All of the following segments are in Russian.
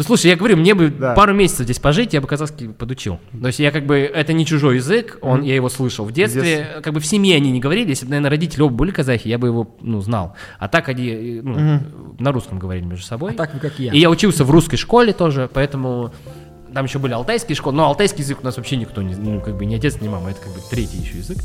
Ну слушай, я говорю, мне бы Да. пару месяцев здесь пожить, я бы казахский подучил. То есть я как бы, это не чужой язык, он, я его слышал в детстве, детстве. как бы в семье они не говорили, если бы, наверное, родители оба были казахи, я бы его, ну, знал. А так они, ну, на русском говорили между собой. А так как я. И я учился в русской школе тоже, поэтому там еще были алтайские школы, но алтайский язык у нас вообще никто не, ну, как бы ни отец, ни мама, это как бы третий еще язык.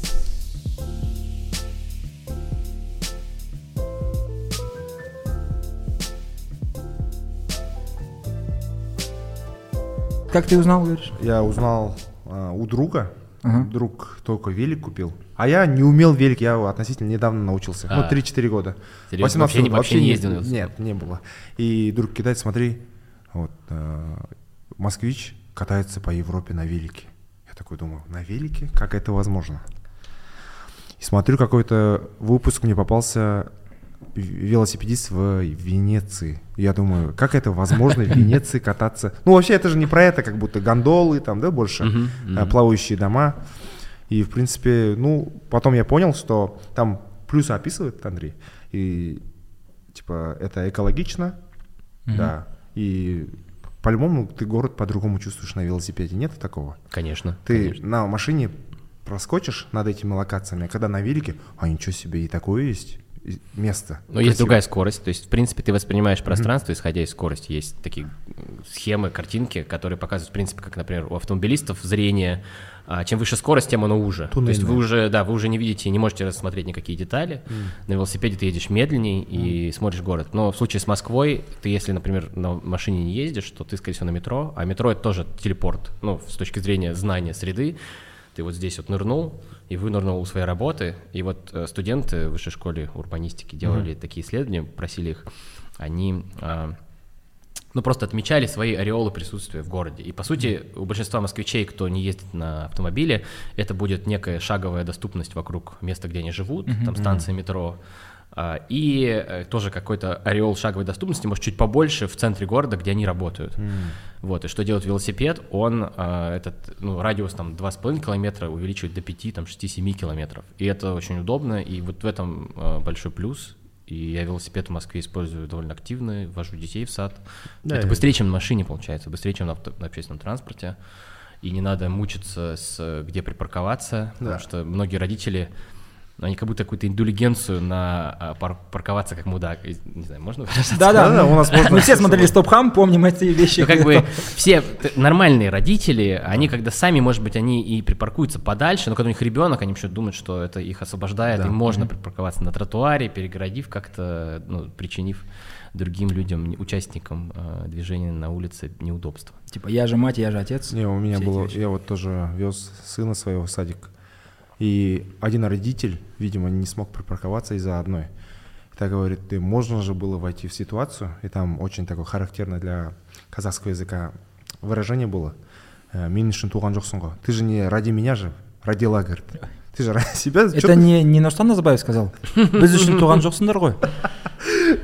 Как ты узнал, говоришь? Я узнал а, у друга. Ага. Друг только велик купил. А я не умел велик, я относительно недавно научился. А. Ну, 3-4 года. Серьезно? Вообще не- вообще не ездил? Нет, не было. И друг кидает, смотри, вот, э, москвич катается по Европе на велике. Я такой думаю, на велике? Как это возможно? И смотрю, какой-то выпуск мне попался велосипедист в Венеции. Я думаю, как это возможно в Венеции кататься? Ну, вообще, это же не про это, как будто гондолы там, да, больше, э, мгм. плавающие дома. И, в принципе, ну, потом я понял, что там плюсы описывает Андрей. И, типа, это экологично, да. И по-любому ты город по-другому чувствуешь на велосипеде. Нет такого? Конечно. Ты конечно. на машине проскочишь над этими локациями, а когда на велике, а ничего себе, и такое есть место. Но есть Красиво. другая скорость, то есть, в принципе, ты воспринимаешь пространство, исходя из скорости. Есть такие схемы, картинки, которые показывают, в принципе, как, например, у автомобилистов зрение, а, чем выше скорость, тем оно уже. То есть вы Туннельное. уже, да, вы уже не видите, не можете рассмотреть никакие детали. На велосипеде ты едешь медленней и смотришь город. Но в случае с Москвой, ты если, например, на машине не ездишь, то ты, скорее всего, на метро, а метро это тоже телепорт, ну, с точки зрения знания среды. Ты вот здесь вот нырнул, и вынырнул у своей работы. И вот э, студенты в высшей школе урбанистики делали такие исследования, просили их, они а, ну, просто отмечали свои ореолы присутствия в городе. И, по сути, у большинства москвичей, кто не ездит на автомобиле, это будет некая шаговая доступность вокруг места, где они живут, там станция метро, и э, тоже какой-то ореол шаговой доступности, может, чуть побольше в центре города, где они работают. Вот, и что делает велосипед? Он а, этот, ну, радиус там 2,5 километра увеличивает до 5, там, 6-7 километров. И это очень удобно, и вот в этом а, большой плюс. И я велосипед в Москве использую довольно активно, вожу детей в сад. Да, это я- быстрее, чем на машине, получается, быстрее, чем на, авто- на общественном транспорте. И не надо мучиться, с, где припарковаться, потому Да. что многие родители, они как будто какую-то индулигенцию на а, пар- парковаться как мудак. И, Не знаю, можно? Да-да, у нас можно мы все смотрели было. Стоп-Хам, помним эти вещи. Ну, как бы все нормальные родители, они когда сами, может быть, они и припаркуются подальше, но когда у них ребенок, они еще думают, что это их освобождает, Да. им можно припарковаться на тротуаре, перегородив как-то, ну, причинив другим людям, участникам э, движения на улице неудобства. Типа, я же мать, я же отец. Не, у меня было, я вот тоже вез сына своего в садик, и один родитель, видимо, не смог припарковаться из-за одной. И так говорит, ты можно же было войти в ситуацию, и там очень такое характерное для казахского языка выражение было. «Э, Мен үшін туған жоқсың ғой. Ты же не ради меня же родила, говорит. Ты же ради себя. чё Это ты- не, не Нурсултан Назарбаев сказал. Біз үшін туған жоқсыңдар ғой.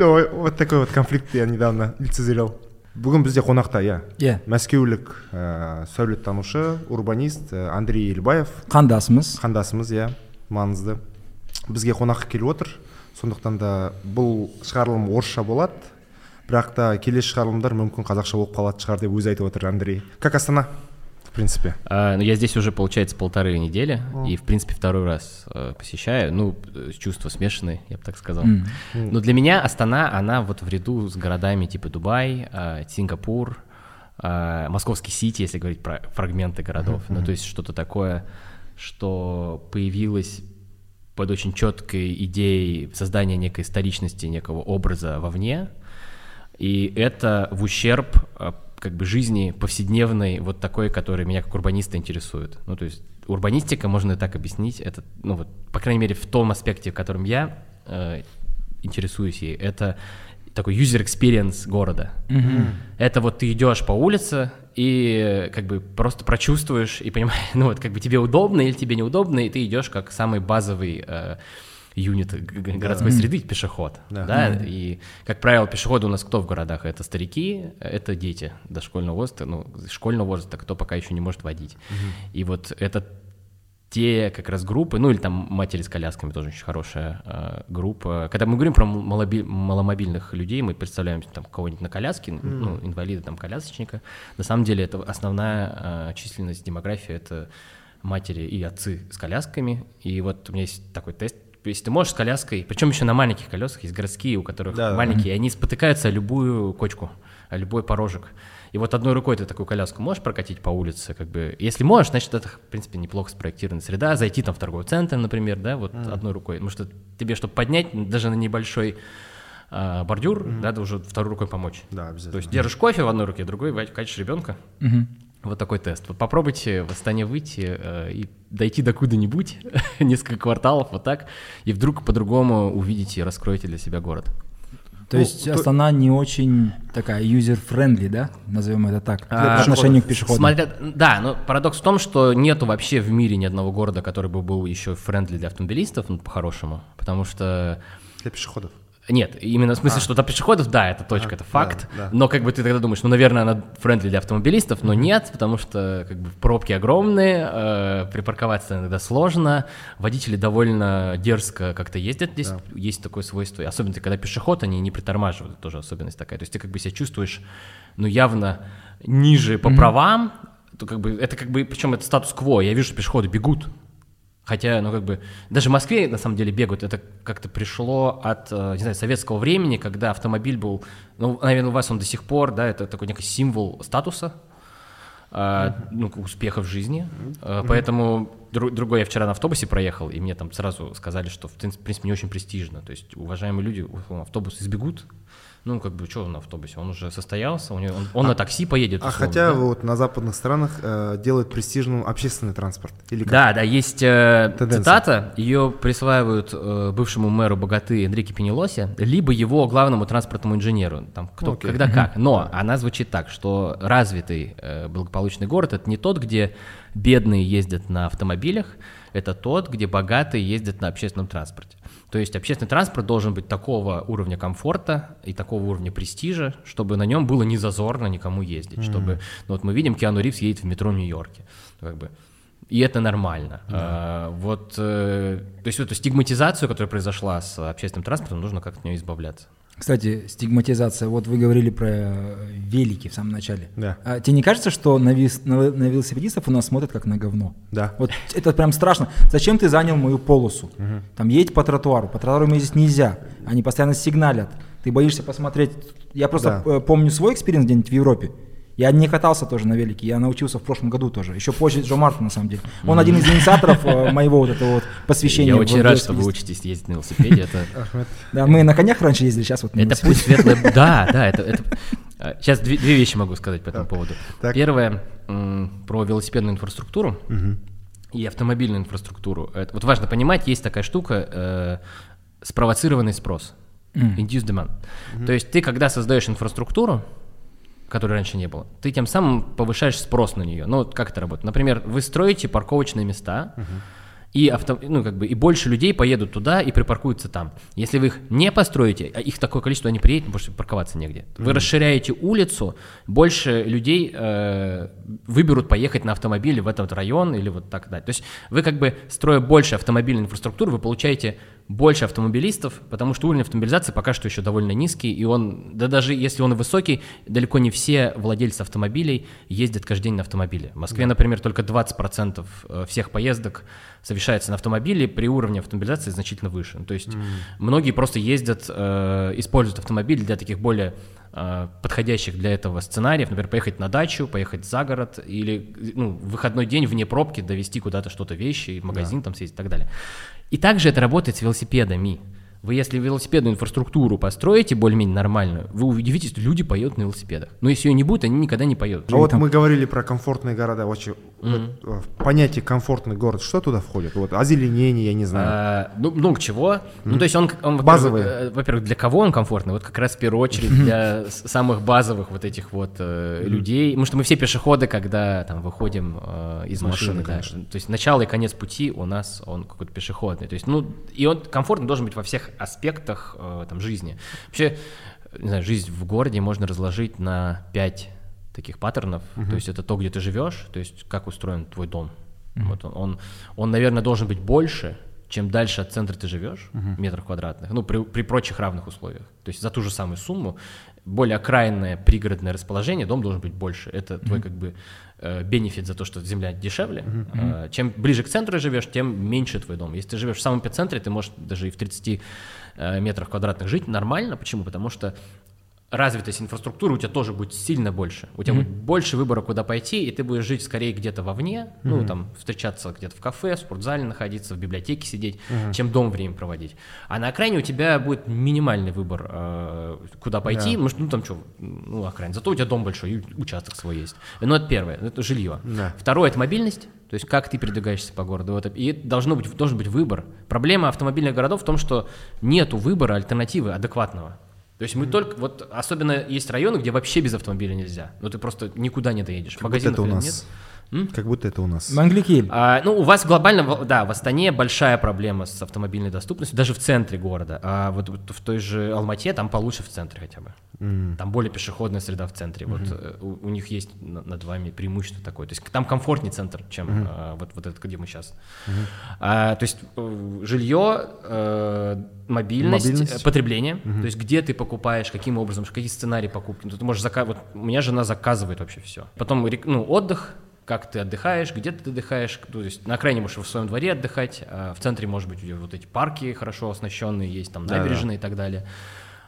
Ну, Вот такой вот конфликт я недавно лицезрел. Бүгін бізде қонақта, иә. Иә, Мәскеулік ә, сәулеттанушы, урбанист ә, Андрей Елбаев. қандасымыз. қандасымыз иә маңызды бізге қонаққа келіп отыр сондықтан да бұл шығарылым орысша болады бірақ та келесі шығарылымдар мүмкін қазақша болып қалатын шығар деп өзі айтып отыр андрей как астана в принципе А, ну, я здесь уже, получается, полторы недели, и, в принципе, второй раз э, посещаю. Ну, э, чувства смешанные, я бы так сказал. М. Но для меня Астана, она вот в ряду с городами типа Дубай, а, Сингапур, а, Московский Сити, если говорить про фрагменты городов. Ну, то есть что-то такое, что появилось под очень четкой идеей создания некой столичности, некого образа вовне, и это в ущерб а, как бы жизни повседневной, вот такой, которая меня как урбаниста интересует. Ну, то есть урбанистика, можно и так объяснить, это, ну вот, по крайней мере, в том аспекте, в котором я э, интересуюсь ей, это такой user experience города. Это вот ты идешь по улице и как бы просто прочувствуешь и понимаешь, ну вот как бы тебе удобно или тебе неудобно, и ты идешь как самый базовый э, юнит городской среды пешеход, Да. да, и как правило пешеходы у нас кто в городах? Это старики, это дети дошкольного возраста, ну школьного возраста, кто пока еще не может водить. И вот этот те как раз группы, ну или там матери с колясками тоже очень хорошая э, группа. Когда мы говорим про малоби- маломобильных людей, мы представляем там кого-нибудь на коляске, ну, инвалида, там, колясочника. На самом деле это основная э, численность демографии, это матери и отцы с колясками. И вот у меня есть такой тест, если ты можешь с коляской, причем еще на маленьких колесах, есть городские, у которых Да, да. маленькие, они спотыкаются о любую кочку, о любой порожек. И вот одной рукой ты такую коляску можешь прокатить по улице, как бы, если можешь, значит, это, в принципе, неплохо спроектированная среда, зайти там в торговый центр, например, да, вот одной рукой, потому что тебе, чтобы поднять, даже на небольшой а, бордюр, надо уже второй рукой помочь. Да, обязательно. То есть держишь кофе в одной руке, другой катишь ребенка. Мгм. Вот такой тест. Вот попробуйте в Астане выйти э, и дойти до куда-нибудь, несколько кварталов, вот так, и вдруг по-другому увидите и раскроете для себя город. То Ну, есть то- Астана не очень такая user-friendly, да? Назовем это так. А, по отношению к пешеходам. Смотря, да, но парадокс в том, что нету вообще в мире ни одного города, который бы был user-friendly для автомобилистов, ну, по-хорошему, потому что Для пешеходов. Нет, именно в смысле, что для пешеходов, да, это точка, А, это факт. да, да. Но как бы ты тогда думаешь, ну, наверное, она френдли для автомобилистов, но нет, потому что как бы пробки огромные, э, припарковаться иногда сложно, водители довольно дерзко как-то ездят здесь, есть такое свойство. Особенно когда пешеход, они не притормаживают, тоже особенность такая. То есть ты как бы себя чувствуешь, ну, явно ниже по правам, то как бы это как бы, причем это статус-кво. Я вижу, что пешеходы бегут, Хотя, ну как бы, даже в Москве на самом деле бегают, это как-то пришло от, э, не знаю, советского времени, когда автомобиль был, ну, наверное, у вас он до сих пор, да, это такой некий символ статуса, а, ну, успеха в жизни. А, Поэтому дру- другой я вчера на автобусе проехал, и мне там сразу сказали, что в принципе не очень престижно. То есть уважаемые люди автобус избегут. Ну, как бы, что он на автобусе? Он уже состоялся, у него, он, он на такси поедет. А условно, хотя да. вот на западных странах э, делают престижным общественный транспорт. Или как? Да, да, есть э, Тенденция. цитата, ее присваивают э, бывшему мэру богаты Энрике Пенелосе, либо его главному транспортному инженеру, там кто, Окей. когда как. Но она звучит так, что развитый э, благополучный город это не тот, где бедные ездят на автомобилях, это тот, где богатые ездят на общественном транспорте. То есть общественный транспорт должен быть такого уровня комфорта и такого уровня престижа, чтобы на нем было не зазорно никому ездить. Чтобы, ну вот мы видим, Киану Ривз едет в метро в Нью-Йорке. Как бы. И это нормально. А, вот, э, то есть эту стигматизацию, которая произошла с общественным транспортом, нужно как-то от нее избавляться. Кстати, стигматизация. Вот вы говорили про э, велики в самом начале. Да. А тебе не кажется, что на, вис- на- на велосипедистов у нас смотрят как на говно? Да. Вот это прям страшно. Зачем ты занял мою полосу? Там едь по тротуару. По тротуару мне здесь нельзя. Они постоянно сигналят. Ты боишься посмотреть. Я просто Да. э, помню свой experience где-нибудь в Европе. Я не катался тоже на велике, я научился в прошлом году тоже, еще позже Жомарта на самом деле. Он один из инициаторов э, моего вот этого вот посвящения. Я очень рад, что вы учитесь ездить на велосипеде. Это, Да, мы на конях раньше ездили, сейчас вот на этот путь светлый. Да, да, это... а, Сейчас две, вещи могу сказать по этому поводу. Первое про велосипедную инфраструктуру и автомобильную инфраструктуру. Это, вот важно понимать, есть такая штука э, спровоцированный спрос. Induced demand. То есть ты, когда создаешь инфраструктуру, которой раньше не было, ты тем самым повышаешь спрос на нее. Ну, вот как это работает? Например, вы строите парковочные места, и, авто, ну, как бы, и больше людей поедут туда и припаркуются там. Если вы их не построите, а их такое количество не приедет, потому что парковаться негде. Вы расширяете улицу, больше людей э, выберут поехать на автомобиле в этот район или вот так далее. То есть вы как бы, строя больше автомобильной инфраструктуры, вы получаете больше автомобилистов, потому что уровень автомобилизации пока что еще довольно низкий, и он, да даже если он и высокий, далеко не все владельцы автомобилей ездят каждый день на автомобиле. В Москве, например, только 20% э, всех поездок совершается на автомобиле, при уровне автомобилизации значительно выше. То есть многие просто ездят, э, используют автомобиль для таких более э, подходящих для этого сценариев, например, поехать на дачу, поехать за город или ну, в выходной день вне пробки довести куда-то что-то вещи, в магазин там съездить и так далее. И также это работает с велосипедами. Вы если велосипедную инфраструктуру построите более-менее нормальную, вы удивитесь, что люди поют на велосипедах. Но если ее не будет, они никогда не поют. А вот мы говорили про комфортные города. Очень, вот, э, в понятие комфортный город, что туда входит? Вот озеленение, я не знаю. А, ну, много чего. Ну, то есть он, он во-первых, Базовые. э, во-первых, для кого он комфортный? Вот как раз в первую очередь для самых базовых вот этих вот э, людей. Потому что мы все пешеходы, когда там выходим э, из машины. да. То есть начало и конец пути у нас он какой-то пешеходный. То есть, ну, и он комфортный должен быть во всех аспектах э, там, жизни. Вообще, не знаю, жизнь в городе можно разложить на пять таких паттернов. То есть это то, где ты живешь, то есть как устроен твой дом. Вот он, он, он, наверное, должен быть больше, чем дальше от центра ты живешь, метров квадратных, ну, при, при прочих равных условиях. То есть за ту же самую сумму более окраинное пригородное расположение, дом должен быть больше. Это твой как бы э, бенефит за то, что земля дешевле. Э, Чем ближе к центру живешь, тем меньше твой дом. Если ты живешь в самом эпицентре, ты можешь даже и в 30 э, метрах квадратных жить нормально. Почему? Потому что развитость инфраструктуры у тебя тоже будет сильно больше. У тебя будет больше выбора, куда пойти, и ты будешь жить скорее где-то вовне, ну, там, встречаться где-то в кафе, в спортзале находиться, в библиотеке сидеть, чем дом время проводить. А на окраине у тебя будет минимальный выбор, э, куда пойти, может, ну, там что, ну, окраин. Зато у тебя дом большой, и участок свой есть. Ну, это первое, это жилье. Да. Второе – это мобильность, то есть как ты передвигаешься по городу. Вот, и должно быть, должен быть выбор. Проблема автомобильных городов в том, что нету выбора, альтернативы адекватного. То есть мы только, вот особенно есть районы, где вообще без автомобиля нельзя. Ну ты просто никуда не доедешь. Как будто это у Магазинов нас. нет. М? Как будто это у нас. Мангликиль. А, ну, у вас глобально, да, в Астане большая проблема с автомобильной доступностью, даже в центре города. А вот, вот в той же Алмате там получше в центре хотя бы. М. Там более пешеходная среда в центре. Вот э, у, у них есть на- над вами преимущество такое. То есть там комфортнее центр, чем а, вот, вот этот, где мы сейчас. А, то есть э, жилье, э, мобильность, Мобильность. потребление. То есть где ты покупаешь, каким образом, какие сценарии покупки. Ну, Ты можешь заказывать. Вот у меня жена заказывает вообще все. Потом ну, отдых, как ты отдыхаешь, где ты отдыхаешь. То есть на окраине можешь в своем дворе отдыхать, а в центре, может быть, у тебя вот эти парки хорошо оснащенные есть, там набережные и так далее.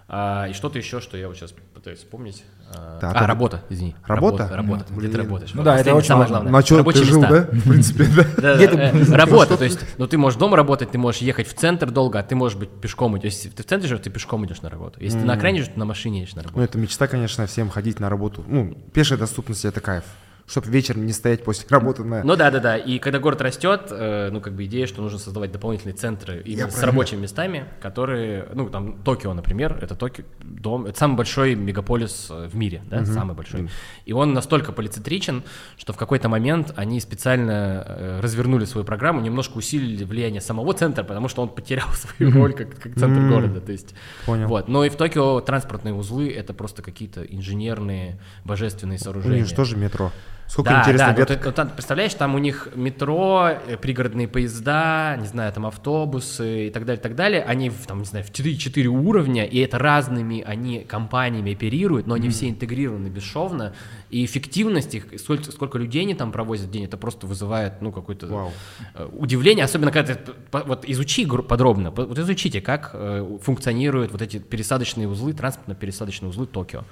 А, и что-то еще, что я вот сейчас пытаюсь вспомнить. А, Да, а, там- работа, извини. Работа? Работа, работа. Ну, где ты работаешь. Ну да, это очень самое главное. На что ты жил, места. да? В принципе, да. Да, да, э, работа, то есть, ну ты можешь дома работать, ты можешь ехать в центр долго, а ты можешь быть пешком. идти. Если ты в центре живешь, ты пешком идешь на работу. Если ты на окраине живешь, ты на машине едешь на работу. Ну, это мечта, конечно, всем ходить на работу. Ну, пешая доступность – это кайф. Чтобы вечером не стоять после работы на... Ну да, да, да. И когда город растет, э, ну как бы идея, что нужно создавать дополнительные центры именно с правильно. рабочими местами, которые, ну там Токио, например, это Токио дом, это самый большой мегаполис э, в мире, да, самый большой. И он настолько полицентричен, что в какой-то момент они специально э, развернули свою программу, немножко усилили влияние самого центра, потому что он потерял свою роль как, как центр Мгм. города. То есть, Понял. вот. Но и в Токио транспортные узлы это просто какие-то инженерные божественные сооружения. них же тоже метро. Сколько Да, интересных да, веток. ну, там, представляешь, там у них метро, э, пригородные поезда, не знаю, там автобусы и так далее, так далее. Они, в, там, не знаю, в 4, уровня, и это разными они компаниями оперируют, но они все интегрированы бесшовно. И эффективность их, сколько, сколько людей они там провозят в день, это просто вызывает, ну, какое-то Вау. э, удивление, особенно когда ты, вот изучи подробно, вот изучите, как э, функционируют вот эти пересадочные узлы, транспортно-пересадочные узлы Токио.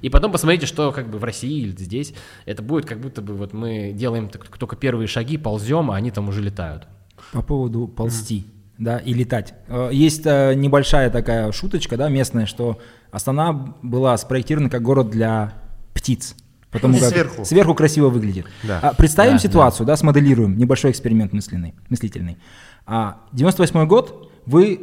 И потом посмотрите, что как бы в России или здесь, это будет как будто бы вот мы делаем только первые шаги, ползем, а они там уже летают. По поводу ползти, да, и летать. Э, Есть небольшая такая шуточка, да, местная, что Астана была спроектирована как город для птиц. Потому как Сверху. сверху красиво выглядит. Да. А представим Да, ситуацию, да. смоделируем, небольшой эксперимент мысленный, мыслительный. А 98 год, вы,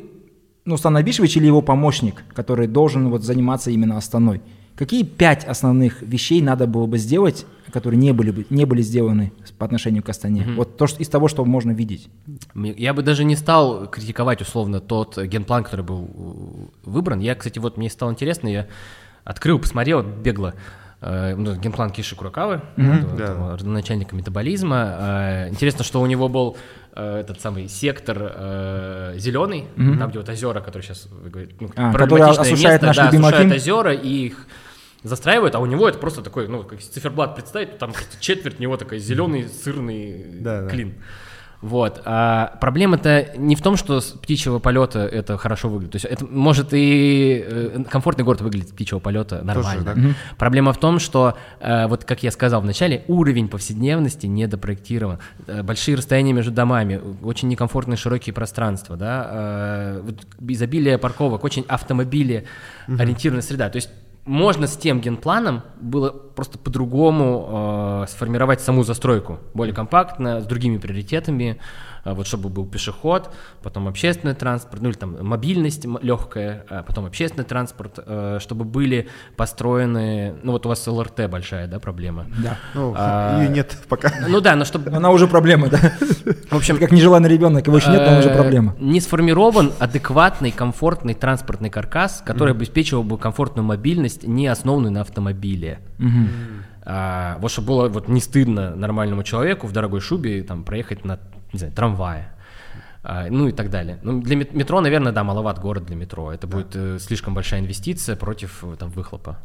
ну, Стан Абишевич или его помощник, который должен вот заниматься именно Астаной, какие пять основных вещей надо было бы сделать, которые не были, бы, не были сделаны по отношению к Астане? Вот то, что, из того, что можно видеть. Я бы даже не стал критиковать условно тот генплан, который был выбран. Я, кстати, вот мне стало интересно, я открыл, посмотрел бегло ну, генплан Киши Куракавы, этого- Да. этого начальника метаболизма. Э, Интересно, что у него был э, этот самый сектор зеленый, там где вот озера, которые сейчас вы говорите, ну, А, проблематичное осушает наш да, осушают озера и их застраивают, а у него это просто такой, ну, как циферблат представить, там четверть него такой зеленый сырный Да, да. Вот. А проблема-то не в том, что с птичьего полета это хорошо выглядит. То есть это может и э, комфортный город выглядит с птичьего полета нормально. да. Проблема в том, что, э, вот как я сказал вначале, уровень повседневности недопроектирован. Э, Большие расстояния между домами, очень некомфортные широкие пространства, да, вот изобилие парковок, очень автомобили ориентированная среда. То есть можно с тем генпланом было просто по-другому э, сформировать саму застройку, более компактно, с другими приоритетами, вот чтобы был пешеход, потом общественный транспорт, ну или там мобильность легкая, а потом общественный транспорт, э, чтобы были построены, ну вот у вас ЛРТ большая, да, проблема. Да. Ну, А, ее нет пока. Ну да, но чтобы Она уже проблема, да. в общем, как нежеланный ребенок, его еще нет, но уже Э, проблема. Не сформирован адекватный, комфортный транспортный каркас, который обеспечивал бы комфортную мобильность, не основанную на автомобиле. А, вот чтобы было вот не стыдно нормальному человеку в дорогой шубе там проехать на, не знаю, трамвае. А, ну и так далее. Ну, для мет- метро, наверное, да, маловат город для метро. Это будет э, слишком большая инвестиция против э, там выхлопа.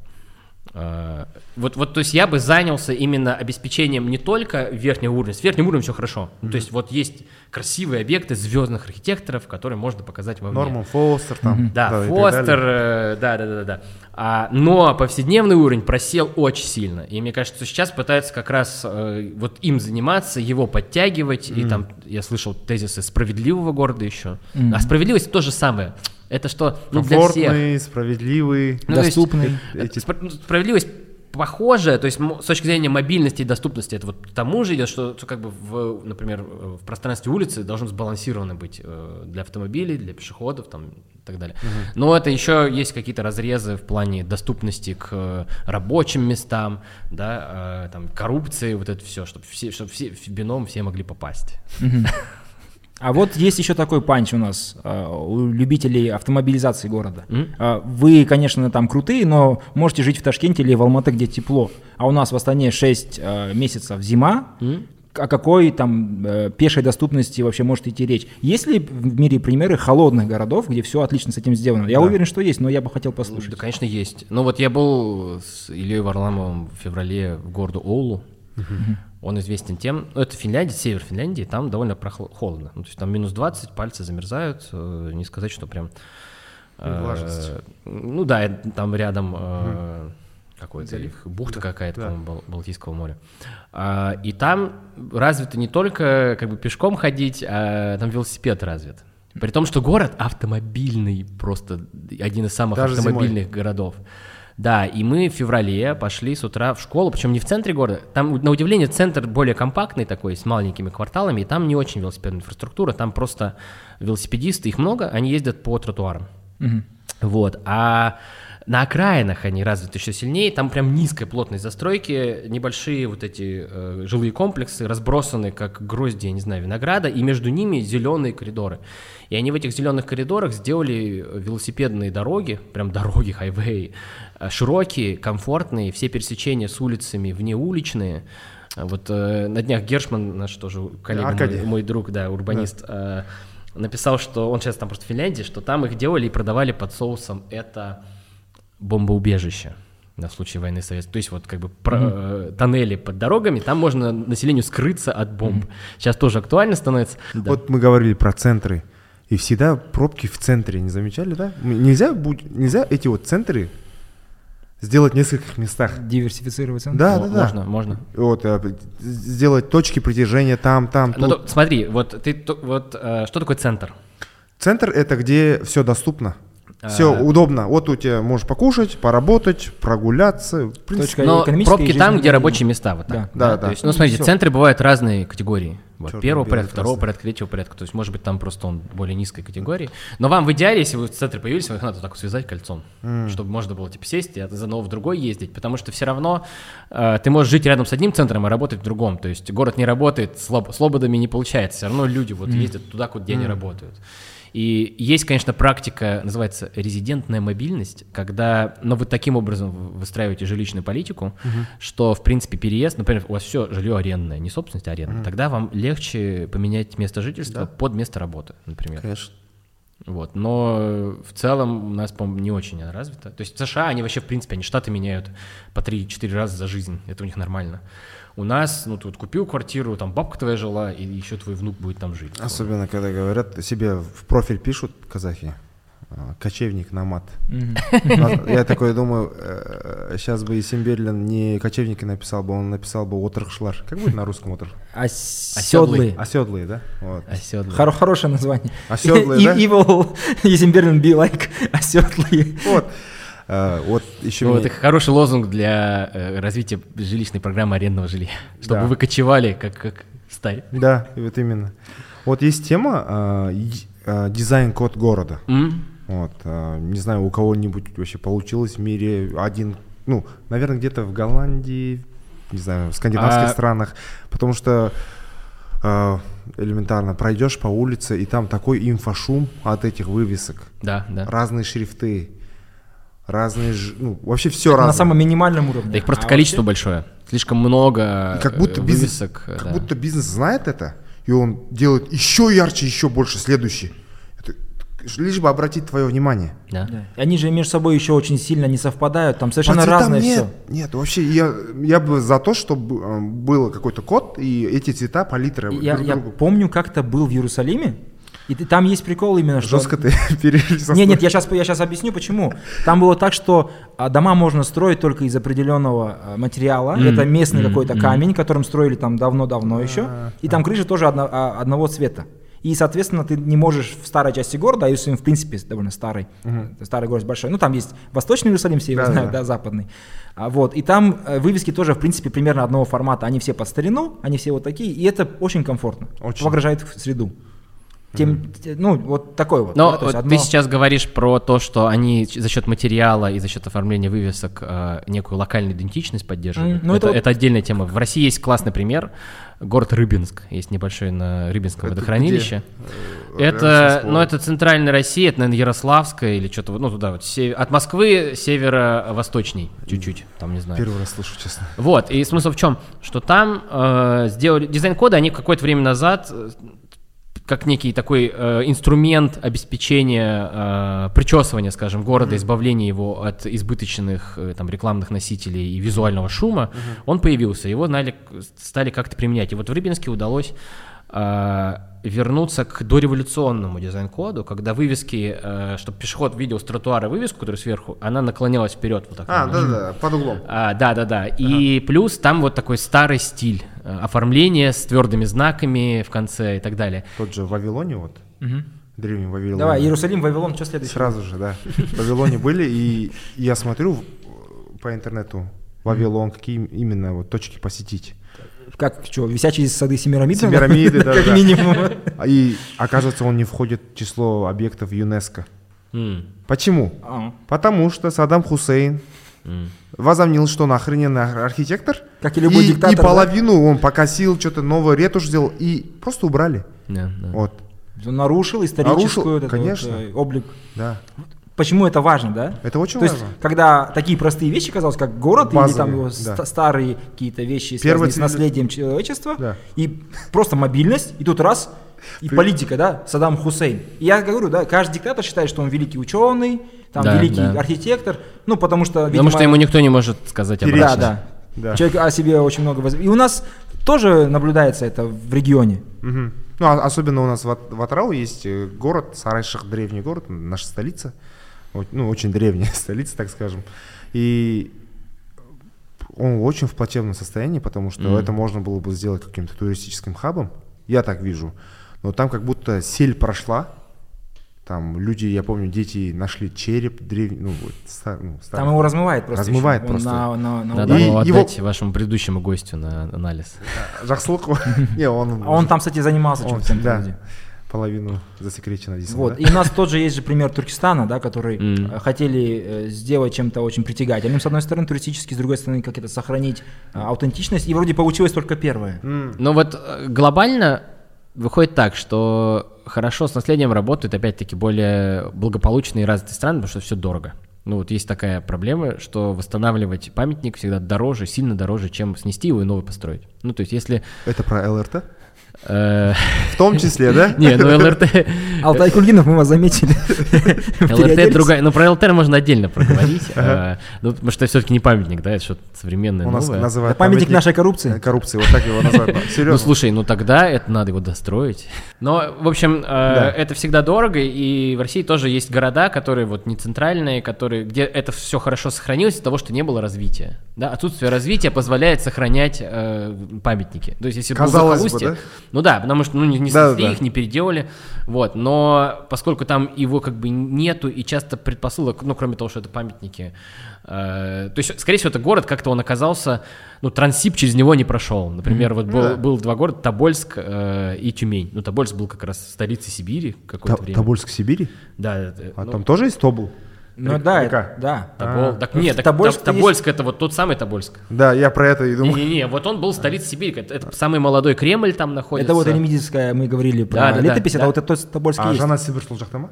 Вот, вот, то есть я бы занялся именно обеспечением не только верхнего уровня, с верхним уровнем все хорошо. Ну, то есть вот есть красивые объекты звездных архитекторов, которые можно показать во Норман Фостер там. да, и так Фостер, э, да, да, да, да, да. А, но повседневный уровень просел очень сильно. И мне кажется, сейчас пытаются как раз э, вот им заниматься, его подтягивать. И там я слышал тезисы справедливого города еще. А справедливость то же самое. Это что ну, для всех. Справедливый. Ну, есть, Доступный. э, спра- ну, Справедливость похожая, то есть м- с точки зрения мобильности и доступности, это вот к тому же идет, что, что как бы, в, например, э, в пространстве улицы должно сбалансировано быть э, для автомобилей, для пешеходов там, и так далее. Но это еще есть какие-то разрезы в плане доступности к э, рабочим местам, да, э, там, коррупции, вот это все, чтобы все, чтобы все в бином все могли попасть. А вот есть еще такой панч у нас, э, у любителей автомобилизации города. Э, Вы, конечно, там крутые, но можете жить в Ташкенте или в Алматы, где тепло. А у нас в Астане 6 э, месяцев зима. М? О какой там пешей доступности вообще может идти речь? Есть ли в мире примеры холодных городов, где все отлично с этим сделано? Я Да. уверен, что есть, но я бы хотел послушать. Да, конечно, есть. Ну вот я был с Ильей Варламовым в феврале в городе Оулу. Он известен тем, ну это Финляндия, север Финляндии, там довольно прохло- холодно. Ну, то есть там минус 20, пальцы замерзают, э, не сказать, что прям... э, Влажность. ну да, там рядом э, какой-то их бухта какая-то, да. по-моему, Бал- Балтийского моря. А, и там развито не только как бы пешком ходить, а там велосипед развит. При том, что город автомобильный, просто один из самых Даже зимой. автомобильных городов. Да, и мы в феврале пошли с утра в школу, причем не в центре города. Там, на удивление, центр более компактный такой, с маленькими кварталами, и там не очень велосипедная инфраструктура, там просто велосипедисты, их много, они ездят по тротуарам. Мгм. Вот. А на окраинах они развиты еще сильнее, там прям низкая плотность застройки, небольшие вот эти э, жилые комплексы разбросаны как грозди, я не знаю, винограда, и между ними зеленые коридоры. И они в этих зеленых коридорах сделали э, велосипедные дороги, прям дороги, хайвей, э, широкие, комфортные, все пересечения с улицами внеуличные. А Вот э, на днях Гершман, наш тоже коллега, Аркадий. мой, мой друг, да, урбанист, э, написал, что он сейчас там просто в Финляндии, что там их делали и продавали под соусом это бомбоубежище на случай войны Советского. То есть вот как бы про- э, тоннели под дорогами, там можно населению скрыться от бомб. Сейчас тоже актуально становится. Да. Вот мы говорили про центры. И всегда пробки в центре, не замечали, да? Нельзя, будь- нельзя эти вот центры сделать в нескольких местах. Диверсифицировать центр? Да, да, да. Можно, можно. Вот, э, сделать точки притяжения там, там, Ну, тут. то- смотри, вот ты то- вот э, что такое центр? Центр это где все доступно. Все А. удобно. Вот у тебя можешь покушать, поработать, прогуляться. В принципе, Точка Но экономическая пробки там, где рабочие места, вот так. Да, да, То да. есть, ну, смотрите, Всё. центры бывают разные категории. Вот, Чёрный, первого порядка, второго порядка, третьего порядка. То есть, может быть, там просто он более низкой категории. Но вам в идеале, если вы в центре появились, вам их надо так вот связать кольцом, чтобы можно было типа сесть и заново в другой ездить. Потому что все равно э, ты можешь жить рядом с одним центром и работать в другом. То есть город не работает, слаб, слободами не получается. Все равно люди вот ездят туда, куда где они работают. И есть, конечно, практика, называется резидентная мобильность, когда, ну, вы таким образом выстраиваете жилищную политику, что, в принципе, переезд, например, у вас все жилье арендное, не собственность, а аренда, тогда вам легче поменять место жительства под место работы, например. Конечно. Вот. Но в целом у нас, по-моему, не очень она развита. То есть в США они вообще, в принципе, они штаты меняют по 3-4 раза за жизнь. Это у них нормально. У нас, ну, ты вот купил квартиру, там бабка твоя жила, и еще твой внук будет там жить. Особенно, когда говорят, себе в профиль пишут казахи, а, кочевник на мат. Мгм. Я такой думаю, сейчас бы Исимберлин не кочевники написал бы, он написал бы отрыхшлар. Как будет на русском отрых? Оседлый. Оседлые, да? Хоро- хорошее название. Оседлые, да? Evil Есенберлин be like оседлые. Вот. А, Вот еще Ну, мне- это хороший лозунг для э, развития жилищной программы арендного жилья. Чтобы Да. вы кочевали, как, как встарь. Да, вот именно. Вот есть тема а, дизайн-код города. М? Вот, не знаю, у кого-нибудь вообще получилось в мире один, ну, наверное, где-то в Голландии, не знаю, в скандинавских А- странах, потому что элементарно пройдешь по улице, и там такой инфошум от этих вывесок, Да, да. разные шрифты. Разные, ж- ну, вообще все На разное. самом минимальном уровне. Да их просто А количество вообще- большое. Слишком много как будто э, бизнес, вывесок. как да. будто бизнес знает это, и он делает еще ярче, еще больше следующий. Это лишь бы обратить твое внимание. Да. Да. Они же между собой еще очень сильно не совпадают, там совершенно разное нет, все. Нет, вообще я, я бы за то, чтобы э, был какой-то код, и эти цвета, палитры Я, друг я другу. помню, как-то был в Иерусалиме, и ты- там есть прикол именно, что... Жестко ты перерисовал. Нет, нет, я сейчас, я сейчас объясню, почему. Там было так, что а, дома можно строить только из определенного а, материала. Это местный какой-то камень, которым строили там давно-давно еще. И там крыша тоже одно- а, одного цвета. И, соответственно, ты не можешь в старой части города, а Иерусалим, в принципе, довольно старый, это старый город большой. Ну, там есть восточный Иерусалим, все его Да, знают, да. да, западный. А, вот, и там э, вывески тоже, в принципе, примерно одного формата. Они все под старину, они все вот такие, и это очень комфортно. Очень. Выгружает в среду. Тем, те- ну, вот такой вот. Но да, вот одно- ты сейчас говоришь про то, что они за счет материала и за счет оформления вывесок э, некую локальную идентичность поддерживают. Мгм, ну это, это вот- это отдельная тема. В России есть классный пример. Город Рыбинск. Есть небольшой на Рыбинском Это водохранилище. где? Э, Это, ну, это центральная Россия, это, наверное, Ярославская или что-то, вот, ну, туда вот. се- От Москвы северо-восточней чуть-чуть, там, не знаю. Первый раз слышу, честно. Вот, и смысл в чем? Что там э, сделали дизайн-коды, они какое-то время назад, э, как некий такой э, инструмент обеспечения э, причесывания, скажем, города, избавления его от избыточных э, там рекламных носителей и визуального шума, он появился, его знали, стали как-то применять. И вот в Рыбинске удалось вернуться к дореволюционному дизайн-коду, когда вывески, чтобы пешеход видел с тротуара вывеску, которая сверху, она наклонялась вперед вот так. А, да-да, под углом. А, да, да, да. И плюс там вот такой старый стиль э, оформления с твердыми знаками в конце и так далее. Тот же в Вавилоне, вот, Мгм. древний Вавилон. Давай, Иерусалим, Вавилон, что следующее? Сразу же, да. В Вавилоне были, и я смотрю в- по интернету, Вавилон, какие именно вот точки посетить. Как, что, висячие сады Семирамиды? Семирамиды, да, Как минимум. А И оказывается, он не входит в число объектов ЮНЕСКо. Почему? А, Потому что Саддам Хусейн возомнил, что он охрененный ар- архитектор. Как и любой диктатор, И половину он покосил, что-то новое ретушь сделал, и просто убрали. Вот, Он нарушил историческую Нарушил, конечно. вот, э, облик. да. Почему это важно, да? Это очень То есть, важно. когда такие простые вещи, казалось, как город или Базовые, там его да. ста- старые какие-то вещи, связанные с цивили- наследием человечества, Да. и просто мобильность, и тут раз, и При- политика, да, Саддам Хусейн. И я говорю, да, каждый диктатор считает, что он великий ученый, там, Да, великий да. архитектор, ну, потому что, Потому видимо, что ему никто не может сказать Перечить. Да, обратно. да, Да. Человек о себе очень много воз- И у нас тоже наблюдается это в регионе. Мгм. Ну, а- особенно у нас в, в Атырау есть э, город, Сарайших, древний город, наша столица. Ну, очень древняя столица, так скажем. И он очень в плачевном состоянии, потому что Мгм. это можно было бы сделать каким-то туристическим хабом. Я так вижу. Но там как будто сель прошла. Там люди, я помню, дети нашли череп древний, ну, вот, ста- ну, старый. Там его размывает просто. Размывает. Он просто. на- на- на Надо. И его- отдать вашему предыдущему гостю на анализ. Жақсылық. Не, он, А он там, кстати, занимался чем-то да. Половину засекречено здесь. Вот. И у нас тот же есть же пример Туркестана, да, который э, хотели э, сделать чем-то очень притягательным, с одной стороны, туристически, с другой стороны, как это сохранить э, аутентичность. И вроде получилось только первое. Но вот э, глобально выходит так, что хорошо с наследием работают, опять-таки, более благополучные и развитые страны, потому что все дорого. Ну вот есть такая проблема, что восстанавливать памятник всегда дороже, сильно дороже, чем снести его и новый построить. Ну то есть если... Это про ЛРТ? Э, В том числе, да? Не, ну ЛРТ... Алтай Кульгинов, мы вас заметили. ЛРТ другая, ну про ЛРТ можно отдельно проговорить, э, ну, потому что это все-таки не памятник, да, это что-то современное, У нас новое. называют памятник нашей коррупции. э, коррупции, вот так его называют. Ну, слушай, ну тогда это надо его достроить. Но, в общем, это всегда дорого, и в России тоже есть города, которые вот не центральные, которые, где это все хорошо сохранилось из-за того, что не было развития. Да, отсутствие развития позволяет сохранять памятники. То есть, если было Казалось бы, да? Ну да, потому что ну, не, не Да, да. их, не переделали, вот. Но поскольку там его как бы нету и часто предпосылок, ну кроме того, что это памятники, э, то есть, скорее всего, это город как-то он оказался, ну трансип через него не прошел. Например, вот был, да. был два города Тобольск э, и Тюмень. Ну Тобольск был как раз столицей Сибири какое-то Та- время. Тобольск Сибири? Да, А ну, там тоже есть Тобол? Ну да, река? да. Тобол- А. так нет, так Тобольск Тоб- есть- Тобольск это вот тот самый Тобольск. Да, я про это и думал. Не-не-не, вот он был столицей Сибири, это, это самый молодой Кремль там находится. Это вот Эремидийская, мы говорили про Да, да, да, летопись, да. это вот это Тобольский А есть. жана Сибир сол жақта ма?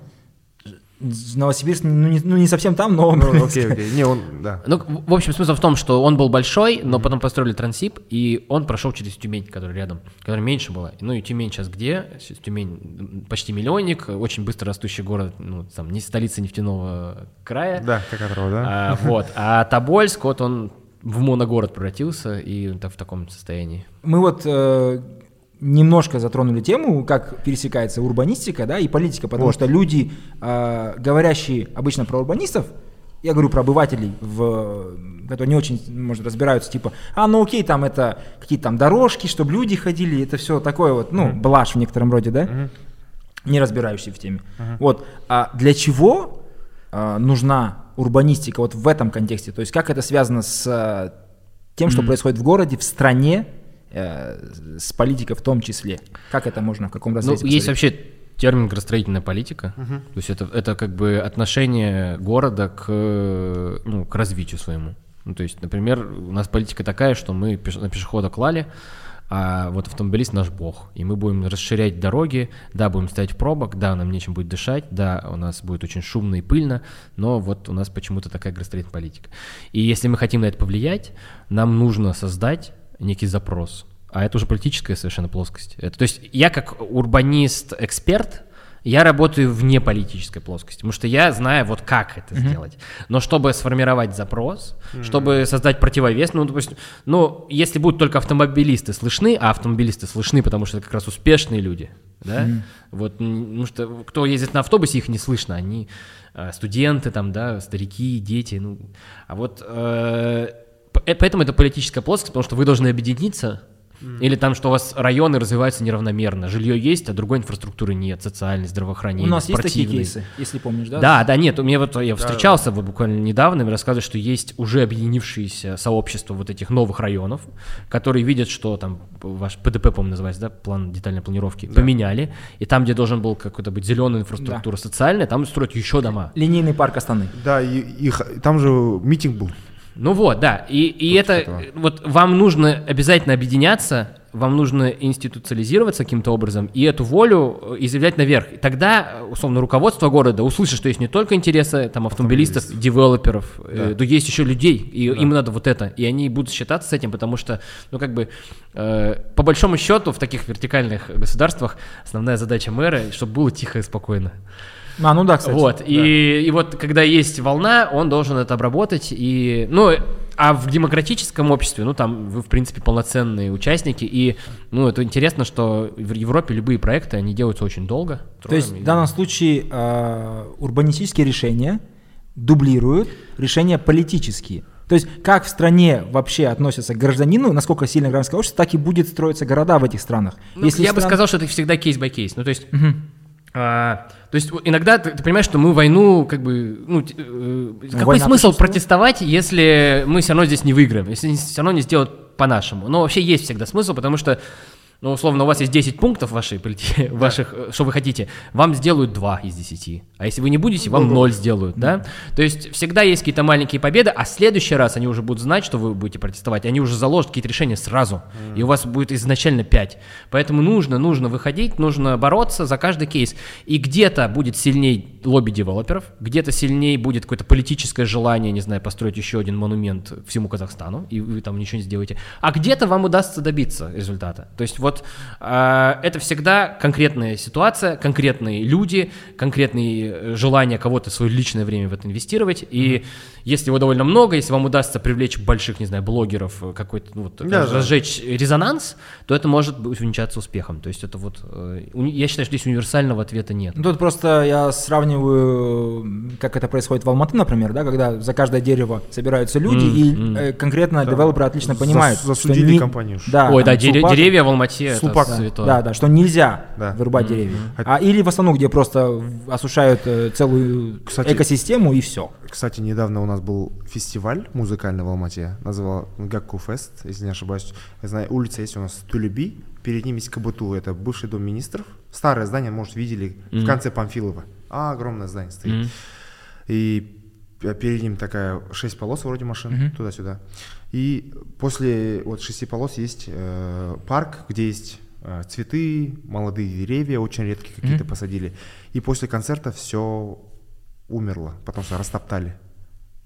Новосибирск, ну не, ну, не совсем там, но... Ну, окей, окей. Не, он, да. Ну, в общем, смысл в том, что он был большой, но потом построили Трансип, и он прошел через Тюмень, которая рядом, которая меньше была. Ну и Тюмень сейчас где? Сейчас Тюмень почти миллионник, очень быстро растущий город, ну, там, не столица нефтяного края. Да, как которого, да? А, вот. А Тобольск, вот он в моногород превратился и так в таком состоянии. Мы вот э, немножко затронули тему, как пересекается урбанистика да, и политика, потому Вот. что люди, э, говорящие обычно про урбанистов, я говорю про обывателей, в, которые не очень, может, разбираются, типа, а, ну окей, там это какие-то там дорожки, чтобы люди ходили, это все такое вот, ну, блажь в некотором роде, да, не разбирающийся в теме. Вот, а для чего а, нужна урбанистика вот в этом контексте? То есть как это связано с а, тем, что происходит в городе, в стране, с политикой в том числе? Как это можно, в каком Ну, разрезе? есть вообще термин градостроительная политика. То есть это, это как бы отношение города к, э, ну, к развитию своему. Ну, то есть, например, у нас политика такая, что мы пеш- на пешехода клали, а вот автомобилист наш бог. И мы будем расширять дороги, да, будем стоять в пробок, да, нам нечем будет дышать, да, у нас будет очень шумно и пыльно, но вот у нас почему-то такая градостроительная политика. И если мы хотим на это повлиять, нам нужно создать некий запрос. А это уже политическая совершенно плоскость. Это, то есть я как урбанист-эксперт, я работаю вне политической плоскости, потому что я знаю вот как это сделать. Но чтобы сформировать запрос, чтобы создать противовес, ну, допустим, ну, если будут только автомобилисты слышны, а автомобилисты слышны, потому что это как раз успешные люди, да, вот, м, потому что кто ездит на автобусе, их не слышно, они э, студенты там, да, старики, дети, ну, а вот э, поэтому это политическая плоскость, потому что вы должны объединиться, или там, что у вас районы развиваются неравномерно. Жилье есть, а другой инфраструктуры нет, социальной, здравоохранения, У нас есть такие спортивной. кейсы, если помнишь, да? Да, да, нет, у меня вот я встречался вот буквально недавно, и рассказывали, что есть уже объединившиеся сообщества вот этих новых районов, которые видят, что там ваш ПДП, по-моему, называется, да, план детальной планировки, поменяли, и там, где должен был какой-то быть зеленая инфраструктура социальная, там строят еще дома. Линейный парк Астаны. Да, и их, там же митинг был. Ну вот, да, и, и это, этого. э, вот вам нужно обязательно объединяться, вам нужно институциализироваться каким-то образом и эту волю э, изъявлять наверх. И тогда, э, условно, руководство города услышит, что есть не только интересы там автомобилистов, девелоперов, э, но есть еще людей, и им надо вот это, и они будут считаться с этим, потому что, ну как бы, э, по большому счету в таких вертикальных государствах основная задача мэра, чтобы было тихо и спокойно. А, ну да, кстати. Вот, и, и вот когда есть волна, он должен это обработать, и, ну, а в демократическом обществе, ну, там вы, в принципе, полноценные участники, и, ну, это интересно, что в Европе любые проекты, они делаются очень долго. То есть троем, в и- данном случае э, урбанистические решения дублируют решения политические. То есть как в стране вообще относятся к гражданину, насколько сильно гражданское общество, так и будет строиться города в этих странах. Ну, Если я бы стран- сказал, что это всегда case by case. Ну, то есть, а, то есть иногда ты, ты понимаешь, что мы войну, как бы, ну, э, какой война смысл протестовать, если мы все равно здесь не выиграем, если все равно не сделают по-нашему. Но вообще есть всегда смысл, потому что, ну, условно, у вас есть 10 пунктов в вашей полити- ваших, э, что вы хотите, вам сделают 2 из 10. А если вы не будете, вам 0 сделают, да? То есть всегда есть какие-то маленькие победы, а в следующий раз они уже будут знать, что вы будете протестовать, они уже заложат какие-то решения сразу, и у вас будет изначально 5. Поэтому нужно, нужно выходить, нужно бороться за каждый кейс. И где-то будет сильней лобби девелоперов, где-то сильнее будет какое-то политическое желание, не знаю, построить еще один монумент всему Казахстану, и вы там ничего не сделаете. А где-то вам удастся добиться результата. То есть вот э, это всегда конкретная ситуация, конкретные люди, конкретные э, желания кого-то свое личное время в это инвестировать. И если его довольно много, если вам удастся привлечь больших, не знаю, блогеров, э, какой-то, ну, вот, Да, да. разжечь резонанс, то это может увенчаться успехом. То есть это вот, э, я считаю, что здесь универсального ответа нет. Ну, Тут просто я сравниваю, как это происходит в Алматы, например, да, когда за каждое дерево собираются люди, М, и э, конкретно девелоперы отлично понимают, что засудили не- компанию. Да, Ой, да, деревья в Алмате Сулпак. это Да, святое. да, да, что нельзя Да. вырубать деревья. Хот- А, или в основном, где просто осушают э, целую Кстати- экосистему и все. Кстати, недавно у нас был фестиваль музыкальный в Алмате, называл Гакку Фест, если не ошибаюсь. Я знаю, улица есть у нас Тулеби, перед ним есть КБТУ, это бывший дом министров. Старое здание, может, видели, в конце Памфилова. А, огромное здание стоит. Мгм. И п- перед ним такая шесть полос вроде машин, туда-сюда. И после вот шести полос есть э, парк, где есть э, цветы, молодые деревья, очень редкие какие-то посадили. И после концерта все умерло, потому что растоптали.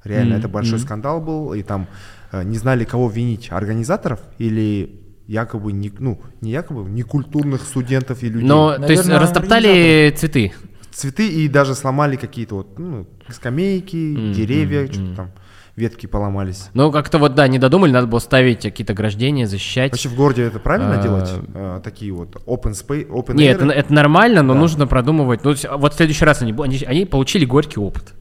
Реально, Мгм, это большой мгм. скандал был, и там э, не знали, кого винить, организаторов или якобы, не, ну, не якобы, некультурных студентов и людей. Но, то есть Наверное, растоптали цветы. Цветы и даже сломали какие-то вот, ну, скамейки, Мгм, деревья, мгм, что-то там, ветки поломались. Ну, как-то вот, да, не додумали, надо было ставить какие-то ограждения, защищать. Вообще в городе это правильно А, делать? Э, такие вот open space, open Нет, это, это нормально, но Да. нужно продумывать. Ну, есть, вот в следующий раз они, они, они получили горький опыт.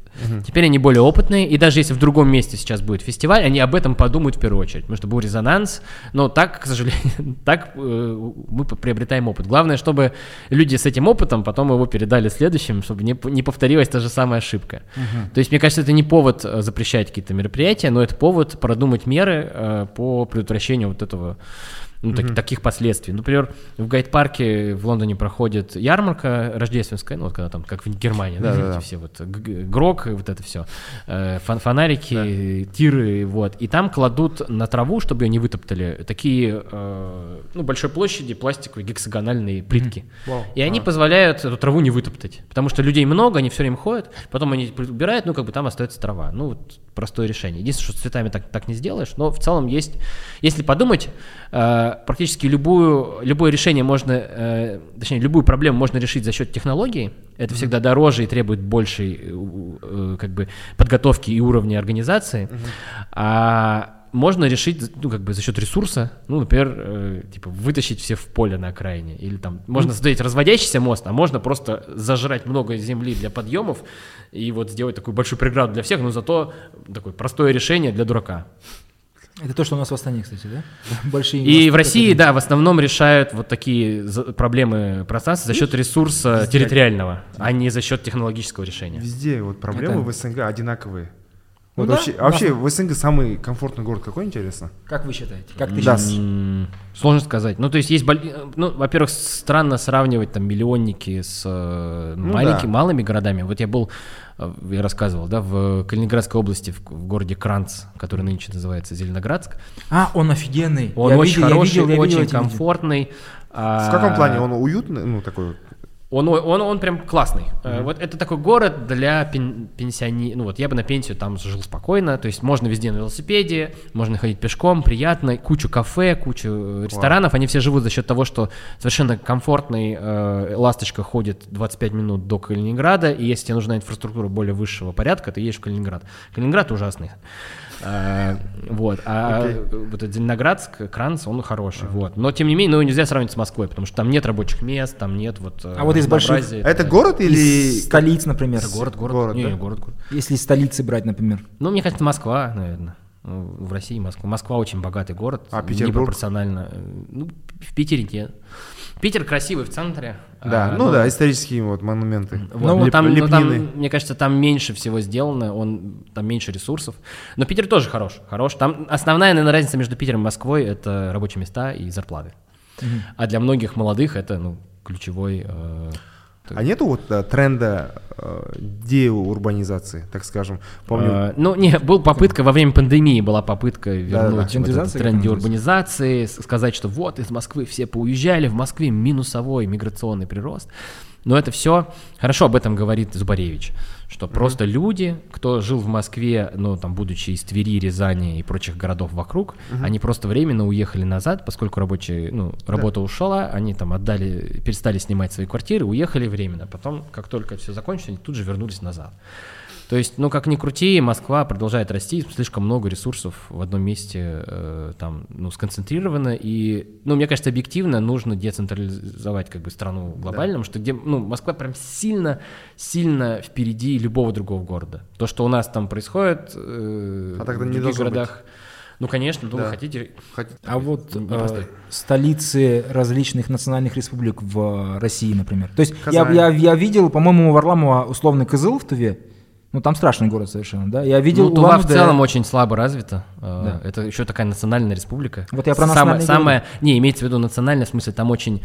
Теперь они более опытные, и даже если в другом месте сейчас будет фестиваль, они об этом подумают в первую очередь, потому что был резонанс. Но так, к сожалению, так э, мы приобретаем опыт. Главное, чтобы люди с этим опытом потом его передали следующим, чтобы не, не повторилась та же самая ошибка. То есть, мне кажется, это не повод э, запрещать какие-то мероприятия, но это повод продумать меры э, по предотвращению вот этого ну, так- таких последствий. Например, в гайд-парке в Лондоне проходит ярмарка рождественская, ну, вот когда там, как в Германии, да, эти все вот грок, вот это все, фонарики, тиры, вот, и там кладут на траву, чтобы ее не вытоптали, такие, э, ну, большой площади пластиковые гексагональные плитки. Вау. И они А. позволяют эту траву не вытоптать, потому что людей много, они все время ходят, потом они убирают, ну, как бы там остается трава. Ну, вот простое решение. Единственное, что с цветами так, так не сделаешь, но в целом есть, если подумать, э, практически любую, любое решение можно, э, точнее, любую проблему можно решить за счет технологий, это всегда дороже и требует большей э, э, как бы подготовки и уровня организации, а можно решить, ну, как бы за счет ресурса, ну, например, э, типа, вытащить все в поле на окраине. Или там можно создать разводящийся мост, а можно просто зажрать много земли для подъемов и вот сделать такую большую преграду для всех, но зато такое простое решение для дурака. Это то, что у нас в Астане, кстати, да? Большие И в России, да, в основном решают вот такие проблемы пространства за счет ресурса территориального, а не за счет технологического решения. Везде вот проблемы Это- в СНГ одинаковые. Ну Вот да, вообще, а вообще нас- в СНГ самый комфортный город какой, интересно? Как вы считаете? Как ты Да. считаешь? Сложно сказать. Ну, то есть есть, боль- ну, во-первых, странно сравнивать там миллионники с э, Ну маленькими, да. малыми городами. Вот я был, э, я рассказывал, да, в Калининградской области, в, в городе Кранц, который нынче называется Зеленоградск. А, он офигенный. Он Я очень видел, я хороший, видел, я видел очень эти видео. комфортный. В каком плане? Он уютный? Ну, такой... Он, он, он прям классный. Э, Вот это такой город для пен, пенсионеров. Ну вот я бы на пенсию там жил спокойно. То есть можно везде на велосипеде, можно ходить пешком, приятно. Кучу кафе, кучу э, ресторанов. Они все живут за счет того, что совершенно комфортный э, ласточка ходит 25 минут до Калининграда. И если тебе нужна инфраструктура более высшего порядка, ты едешь в Калининград. Калининград ужасный. Э, вот, а вот этот Зеленоградск, Кранц, он хороший, вот. Но тем не менее, ну нельзя сравнивать с Москвой, потому что там нет рабочих мест, там нет вот. э, А вот из больших- А это город Из или... столиц, например. Это город, город, Город, не, да? не, город, город. Если из столицы брать, например. Ну, мне кажется, Москва, наверное. Ну, В России Москва. Москва очень богатый город. А Петербург? Непропорционально. э, Ну, в Питере нет. Питер красивый в центре. Да, а, ну но- да, исторические вот монументы. Вот, Ну, Леп- там, но там, лепнины. мне кажется, там меньше всего сделано, он, там меньше ресурсов. Но Питер тоже хорош, хорош. Там основная, наверное, разница между Питером и Москвой – это рабочие места и зарплаты. А для многих молодых это, ну, ключевой... э, А нету вот э, тренда э, деурбанизации, так скажем? Помню, Э, ну, не, был попытка, во время пандемии была попытка вернуть вот этот тренд деурбанизации, сказать, что вот из Москвы все поуезжали, в Москве минусовой миграционный прирост. Но это все, хорошо об этом говорит Зубаревич, что просто люди, кто жил в Москве, ну, там, будучи из Твери, Рязани и прочих городов вокруг, они просто временно уехали назад, поскольку рабочие, ну, работа ушла, они там отдали, перестали снимать свои квартиры, уехали временно. Потом, как только все закончилось, они тут же вернулись назад. То есть, ну, как ни крути, Москва продолжает расти, слишком много ресурсов в одном месте э, там, ну, сконцентрировано, и, ну, мне кажется, объективно нужно децентрализовать как бы страну глобально, потому что где, ну, Москва прям сильно, сильно впереди любого другого города. То, что у нас там происходит э, А тогда в не других должно быть. городах, ну, конечно, ну, вы Да. хотите... Хот- А вот Не э, столицы различных национальных республик в России, например. То есть я, Казань. я, я видел, по-моему, Варламова условный Кызыл в Туве. Ну, там страшный город совершенно, да? Я видел Ну, Тува в целом очень слабо развита. э, Да. Это еще такая национальная республика. Вот я про Самое- национальные самое, Не, имеется в виду национальная, в смысле, там очень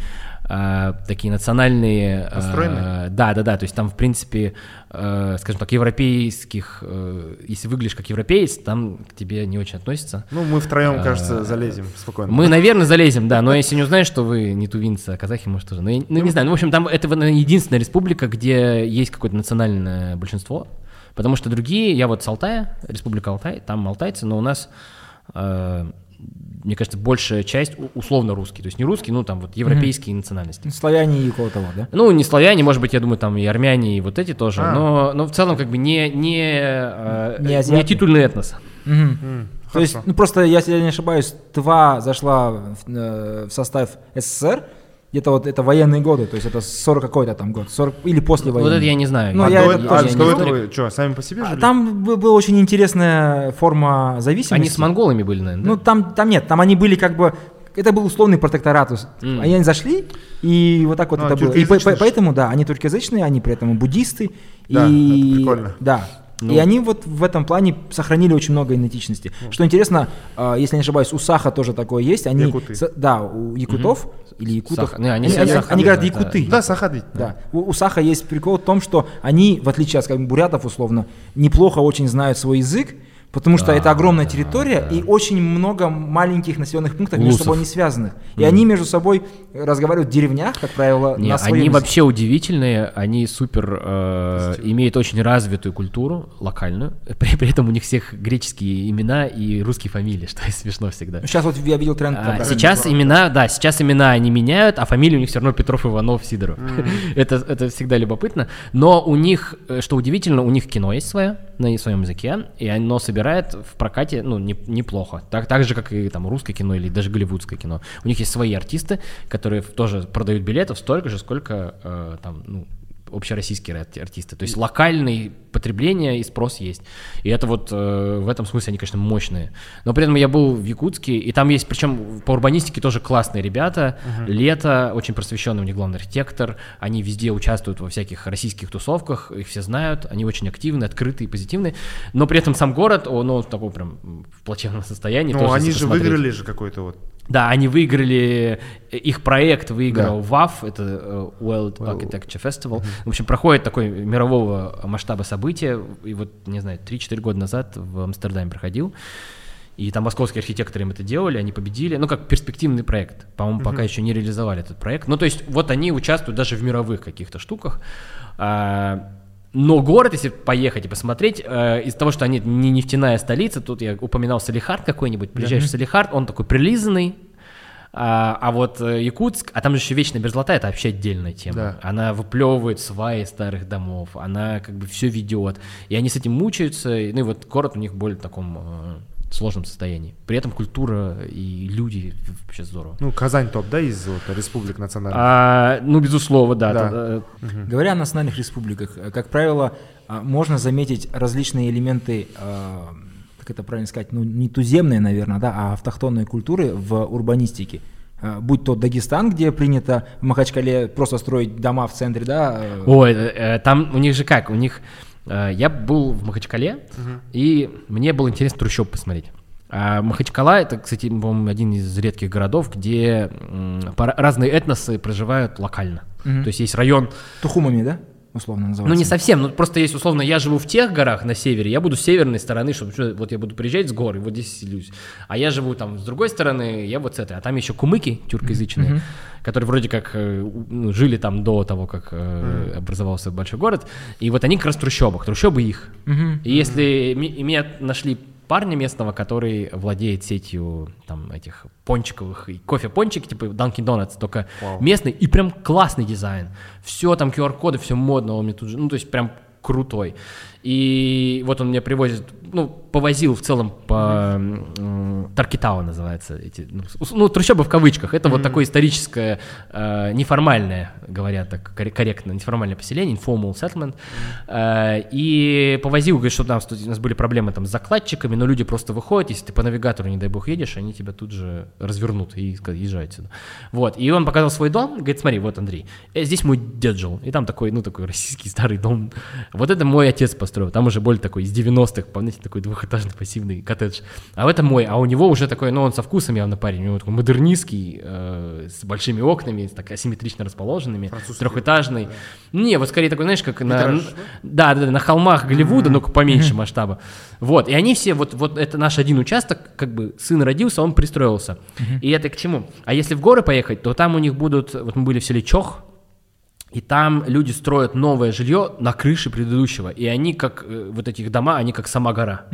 э, такие национальные... э, Настроенные? Да, да, да. То есть там, в принципе, э, скажем так, европейских... э, если выглядишь как европеец, там к тебе не очень относятся. Ну, мы втроем, А, кажется, залезем спокойно. Мы, наверное, залезем, да, но если не узнаешь, что вы не тувинцы, а казахи, может, тоже. Ну, я- ну, не знаю, ну, в общем, там это единственная республика, где есть какое-то национальное большинство. Потому что другие, я вот с Алтая, Республика Алтай, там алтайцы, но у нас, э, мне кажется, большая часть условно русские. То есть не русские, ну там вот европейские национальности. Славяне и кого того, да? Ну, не славяне, может быть, я думаю, там и армяне, и вот эти тоже. А. Но, но в целом как бы не, не, э, Не не, азиаты. титульный этнос. Мгм. М, То есть, ну просто, если я не ошибаюсь, ТВА зашла в, э, в состав СССР, где-то вот это военные годы, то есть это 40 какой-то там год, 40 или после Вот войны. это я не знаю. Ну, а я до, это тоже а не этого что, сами по себе А жили? Там была очень интересная форма зависимости. Они с монголами были, наверное, Ну, там, там нет, там они были как бы... Это был условный протекторат. М. Они зашли, и вот так вот Ну, это было. И по- поэтому, да, они туркоязычные, они при этом буддисты. Да, и, это прикольно. Да. Ну. И они вот в этом плане сохранили очень много идентичности. Ну. Что интересно, а, если не ошибаюсь, у Саха тоже такое есть. Они, Якуты. с- да, у якутов или якутов. Саха. Не, они они, они- они говорят якуты. Да, Сахат ведь. Да. У, у Саха есть прикол в том, что они, в отличие от скажем, бурятов условно, неплохо очень знают свой язык, потому что Да, это огромная да, территория да. и очень много маленьких населенных пунктов между Улусов. собой не связанных. И они между собой разговаривают в деревнях, как правило, Не, на своем они языке. вообще удивительные, они супер э, имеют очень развитую культуру локальную, при, при этом у них всех греческие имена и русские фамилии, что и смешно всегда. Ну, Сейчас вот я видел тренд. А, сейчас имена, да, сейчас имена они меняют, а фамилии у них все равно Петров, Иванов, Сидоров. это, это всегда любопытно. Но у них, э, что удивительно, у них кино есть свое на своем языке, и оно собирает в прокате, ну, не- неплохо. Так, так же, как и там русское кино или даже голливудское кино. У них есть свои артисты, которые тоже продают билетов столько же, сколько э, там, ну, общероссийские ар- артисты. То есть локальное потребление и спрос есть. И это вот э, в этом смысле они, конечно, мощные. Но при этом я был в Якутске, и там есть, причем по урбанистике тоже классные ребята. Лето, очень просвещенный у них главный архитектор. Они везде участвуют во всяких российских тусовках, их все знают. Они очень активны, открытые, позитивные. Но при этом сам город, он, он в таком прям в плачевном состоянии. Ну, они же посмотреть. выиграли же какой-то вот. Да, они выиграли, э, их проект выиграл WAF, это э, World Architecture Festival. В общем, проходит такой мирового масштаба события, и вот, не знаю, 3-4 года назад в Амстердаме проходил, и там московские архитекторы им это делали, они победили, ну, как перспективный проект. По-моему, пока еще не реализовали этот проект. Ну, то есть, вот они участвуют даже в мировых каких-то штуках. А, но город, если поехать и посмотреть, э, из-за того, что они не нефтяная столица, тут я упоминал Салихард какой-нибудь, приезжаешь в Салихард, он такой прилизанный, а, а вот э, Якутск, а там же еще вечная мерзлота, это вообще отдельная тема. Да. Она выплевывает сваи старых домов, она как бы все ведет. И они с этим мучаются, и, ну и вот город у них более в таком э, сложном состоянии. При этом культура и люди вообще здорово. Ну, Казань топ, да, из вот, республик национальных? А, ну, безусловно, да. Да. это, э, Говоря о национальных республиках, э, как правило, а, можно заметить различные элементы, а, как это правильно сказать, ну не туземные, наверное, да, а автохтонные культуры в урбанистике. А, Будь то Дагестан, где принято в Махачкале просто строить дома в центре, да. э, Ой, э, там у них же как, у них... э, я был в Махачкале, и мне было интересно трущоб посмотреть. А Махачкала это, кстати, по-моему, один из редких городов, где разные этносы проживают локально. Мгм. То есть есть район, Тухумами, да, условно называется. ну не совсем, ну просто есть условно, я живу в тех горах на севере, я буду с северной стороны, чтобы что, вот я буду приезжать с гор, и вот здесь селюсь. А я живу там с другой стороны, я вот с этой. А там еще кумыки тюркоязычные, Мгм. которые вроде как э, ну, жили там до того, как э, образовался большой город. И вот они как раз в трущобах, трущобы их. Мгм. И если и меня нашли парня местного, который владеет сетью там этих пончиковых и кофе-пончики, типа Dunkin' Donuts, только Вау. местный и прям классный дизайн. Все там QR-коды, все модно, он мне тут же, ну то есть прям крутой. И вот он меня привозит, ну, повозил в целом по м, Таркитау называется эти, ну, ну, трущобы в кавычках. Это вот такое историческое, э, неформальное, говорят так корре- корректно, неформальное поселение, informal settlement. Э, и повозил, говорит, что там у нас были проблемы там с закладчиками, но люди просто выходят, если ты по навигатору, не дай бог, едешь, они тебя тут же развернут и сказать, езжай отсюда. Вот, и он показал свой дом, говорит, смотри, вот, Андрей, э, здесь мой дед жил, и там такой, ну, такой российский старый дом. Вот это мой отец построил, там уже более такой из 90-х, помните, такой двухэтажный пассивный коттедж. А это мой, а у него уже такой, ну, он со вкусом явно парень, у него такой модернистский, э, с большими окнами, так асимметрично расположенными, трехэтажный. Не, вот скорее такой, знаешь, как на, да, да, да, на холмах Голливуда, но поменьше масштаба. Вот, и они все, вот, вот это наш один участок, как бы сын родился, он пристроился. И это к чему? А если в горы поехать, то там у них будут, вот мы были в селе Чох, И там люди строят новое жилье на крыше предыдущего. И они как, э, вот эти их дома, они как сама гора.